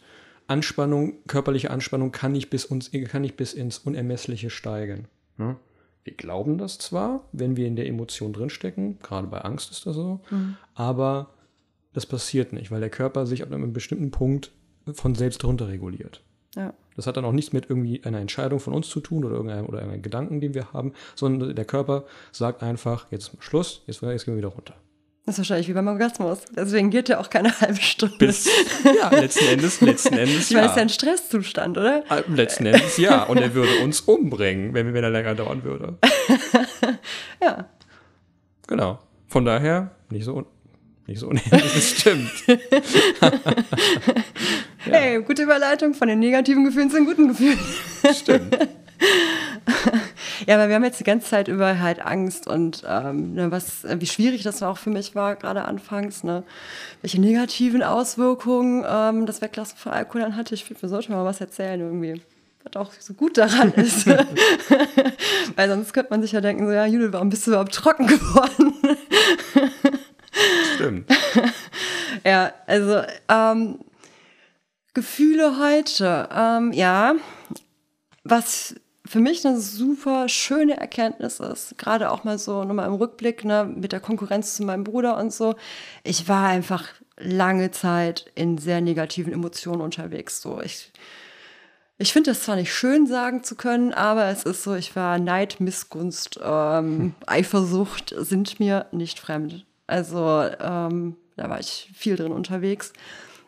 Anspannung, körperliche Anspannung kann nicht bis uns, kann nicht bis ins Unermessliche steigen. Ne? Wir glauben das zwar, wenn wir in der Emotion drinstecken, gerade bei Angst ist das so, mhm. aber das passiert nicht, weil der Körper sich ab einem bestimmten Punkt von selbst runterreguliert. Ja. Das hat dann auch nichts mit irgendwie einer Entscheidung von uns zu tun oder irgendeinem oder einem Gedanken, den wir haben, sondern der Körper sagt einfach, jetzt ist Schluss, jetzt, jetzt gehen wir wieder runter. Das ist wahrscheinlich wie beim Orgasmus. Deswegen geht ja auch keine halbe Stunde. Bis, ja, letzten Endes, letzten Endes ja. Weil es ja ein Stresszustand, oder? Ah, letzten Endes ja. Und er würde uns umbringen, wenn, wenn er länger dauern würde. ja. Genau. Von daher, nicht so, nicht so unähnlich, das stimmt. ja. Hey, gute Überleitung von den negativen Gefühlen zu den guten Gefühlen. Stimmt. Ja, aber wir haben jetzt die ganze Zeit über halt Angst und ähm, ne, was, äh, wie schwierig das auch für mich war, gerade anfangs, ne? welche negativen Auswirkungen ähm, das Weglassen von Alkohol dann hatte. Ich finde, wir sollten mal was erzählen irgendwie. Was auch so gut daran ist. Weil sonst könnte man sich ja denken, so, ja, Judel, warum bist du überhaupt trocken geworden? Stimmt. ja, also ähm, Gefühle heute. Ähm, ja, was für mich eine super schöne Erkenntnis ist, gerade auch mal so nochmal im Rückblick ne, mit der Konkurrenz zu meinem Bruder und so. Ich war einfach lange Zeit in sehr negativen Emotionen unterwegs. So, ich, ich finde es zwar nicht schön sagen zu können, aber es ist so, ich war Neid, Missgunst, ähm, Eifersucht sind mir nicht fremd. Also ähm, da war ich viel drin unterwegs.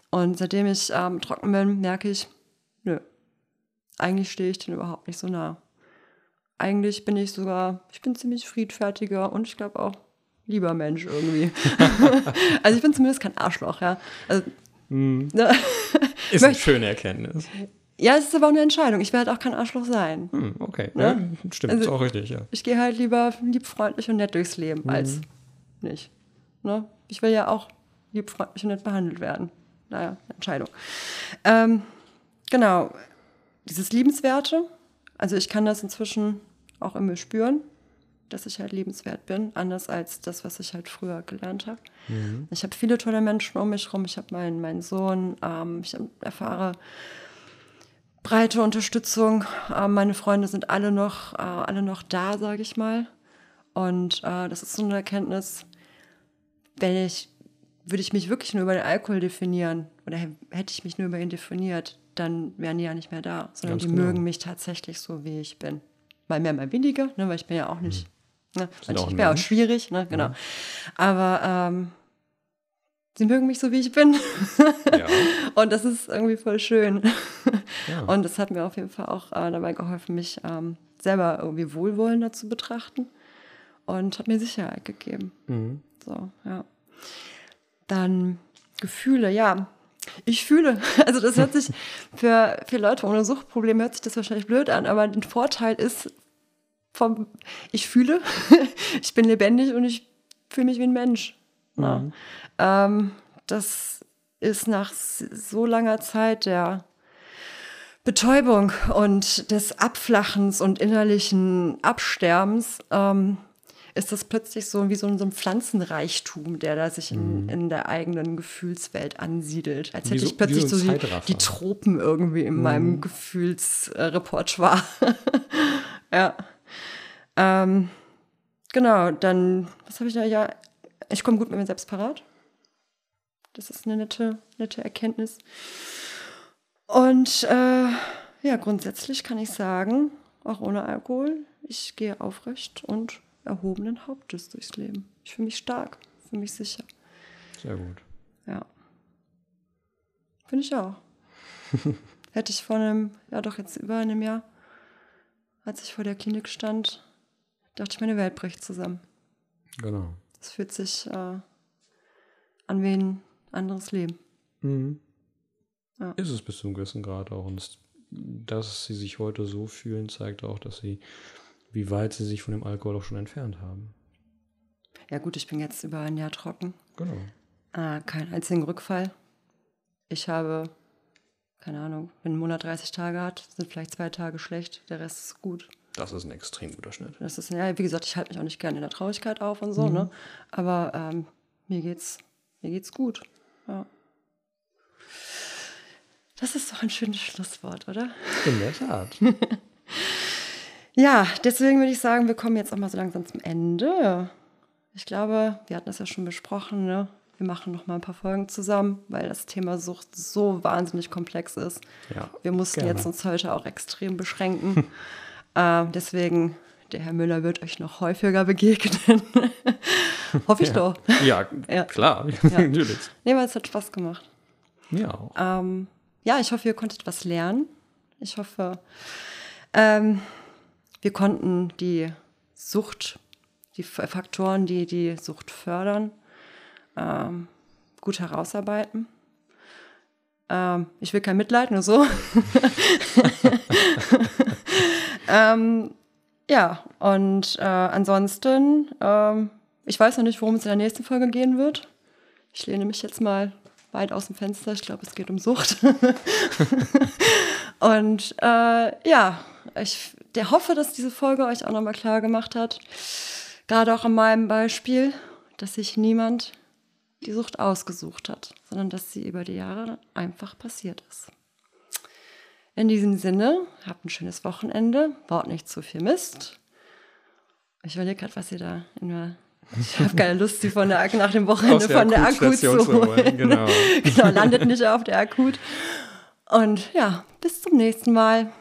Und seitdem ich ähm, trocken bin, merke ich, eigentlich stehe ich denen überhaupt nicht so nah. Eigentlich bin ich sogar, ich bin ziemlich friedfertiger und ich glaube auch lieber Mensch irgendwie. also ich bin zumindest kein Arschloch, ja. Also, mm. Ist eine schöne Erkenntnis. Ja, es ist aber auch eine Entscheidung. Ich werde auch kein Arschloch sein. Hm, okay, ne? ja, stimmt, also, ist auch richtig, ja. Ich gehe halt lieber lieb, freundlich und nett durchs Leben, mhm. als nicht. Ne? Ich will ja auch lieb, freundlich und nett behandelt werden. Naja, Entscheidung. Ähm, genau dieses Liebenswerte. Also ich kann das inzwischen auch immer spüren, dass ich halt liebenswert bin, anders als das, was ich halt früher gelernt habe. Mhm. Ich habe viele tolle Menschen um mich herum. Ich habe meinen, meinen Sohn. Ähm, ich erfahre breite Unterstützung. Äh, meine Freunde sind alle noch, äh, alle noch da, sage ich mal. Und äh, das ist so eine Erkenntnis, wenn ich, würde ich mich wirklich nur über den Alkohol definieren oder hätte ich mich nur über ihn definiert, dann wären die ja nicht mehr da, sondern Ganz die genau. mögen mich tatsächlich so, wie ich bin. Mal mehr, mal weniger, ne, weil ich bin ja auch nicht, mhm. ne, ich wäre auch schwierig, ne, genau. Ja. Aber ähm, sie mögen mich so, wie ich bin. Ja. Und das ist irgendwie voll schön. Ja. Und das hat mir auf jeden Fall auch äh, dabei geholfen, mich ähm, selber irgendwie wohlwollender zu betrachten und hat mir Sicherheit gegeben. Mhm. So, ja. Dann Gefühle, ja. Ich fühle, also das hört sich für, für Leute ohne Suchtprobleme hört sich das wahrscheinlich blöd an, aber ein Vorteil ist vom, ich fühle, ich bin lebendig und ich fühle mich wie ein Mensch. Mhm. Ähm, das ist nach so langer Zeit der Betäubung und des Abflachens und innerlichen Absterbens ähm, ist das plötzlich so wie so ein, so ein Pflanzenreichtum, der da sich in, mhm. in der eigenen Gefühlswelt ansiedelt. Als hätte so, ich plötzlich so, so die, die, Tropen irgendwie in mhm. meinem Gefühlsrepertoire. ja. Ähm, genau, dann, was habe ich da? Ja, ich komme gut mit mir selbst parat. Das ist eine nette, nette Erkenntnis. Und äh, ja, grundsätzlich kann ich sagen, auch ohne Alkohol, ich gehe aufrecht und erhobenen Hauptes durchs Leben. Ich fühle mich stark, fühle mich sicher. Sehr gut. Ja. Finde ich auch. Hätte ich vor einem, ja doch jetzt über einem Jahr, als ich vor der Klinik stand, dachte ich, meine Welt bricht zusammen. Genau. Es fühlt sich äh, an wie ein anderes Leben. Mhm. Ja. Ist es bis zu einem gewissen Grad auch. Und dass sie sich heute so fühlen, zeigt auch, dass sie wie weit sie sich von dem Alkohol auch schon entfernt haben. Ja gut, ich bin jetzt über ein Jahr trocken. Genau. Äh, kein einzigen Rückfall. Ich habe, keine Ahnung, wenn ein Monat 30 Tage hat, sind vielleicht zwei Tage schlecht, der Rest ist gut. Das ist ein extrem guter Schnitt. Das ist, ja, wie gesagt, ich halte mich auch nicht gerne in der Traurigkeit auf und so, mhm. ne? Aber ähm, mir geht's, mir geht's gut. Ja. Das ist doch ein schönes Schlusswort, oder? In der Tat. Ja, deswegen würde ich sagen, wir kommen jetzt auch mal so langsam zum Ende. Ich glaube, wir hatten das ja schon besprochen, ne? Wir machen noch mal ein paar Folgen zusammen, weil das Thema Sucht so wahnsinnig komplex ist. Ja, wir mussten gerne. jetzt uns heute auch extrem beschränken. äh, deswegen, der Herr Müller wird euch noch häufiger begegnen. Hoffe ich ja. doch. Ja, ja. klar, natürlich. Nee, weil es hat Spaß gemacht. Ja. Ähm, ja, ich hoffe, ihr konntet was lernen. Ich hoffe, ähm, wir konnten die Sucht, die Faktoren, die die Sucht fördern, ähm, gut herausarbeiten. Ähm, ich will kein Mitleid, nur so. ähm, ja, und äh, ansonsten, ähm, ich weiß noch nicht, worum es in der nächsten Folge gehen wird. Ich lehne mich jetzt mal weit aus dem Fenster. Ich glaube, es geht um Sucht. und äh, ja, ich der hoffe, dass diese Folge euch auch nochmal klar gemacht hat, gerade auch an meinem Beispiel, dass sich niemand die Sucht ausgesucht hat, sondern dass sie über die Jahre einfach passiert ist. In diesem Sinne, habt ein schönes Wochenende, baut nicht zu viel Mist. Ich überlege gerade, was ihr da in der ich habe keine Lust, sie von der, nach dem Wochenende von der Akut zu holen. Genau. genau, landet nicht auf der Akut. Und ja, bis zum nächsten Mal.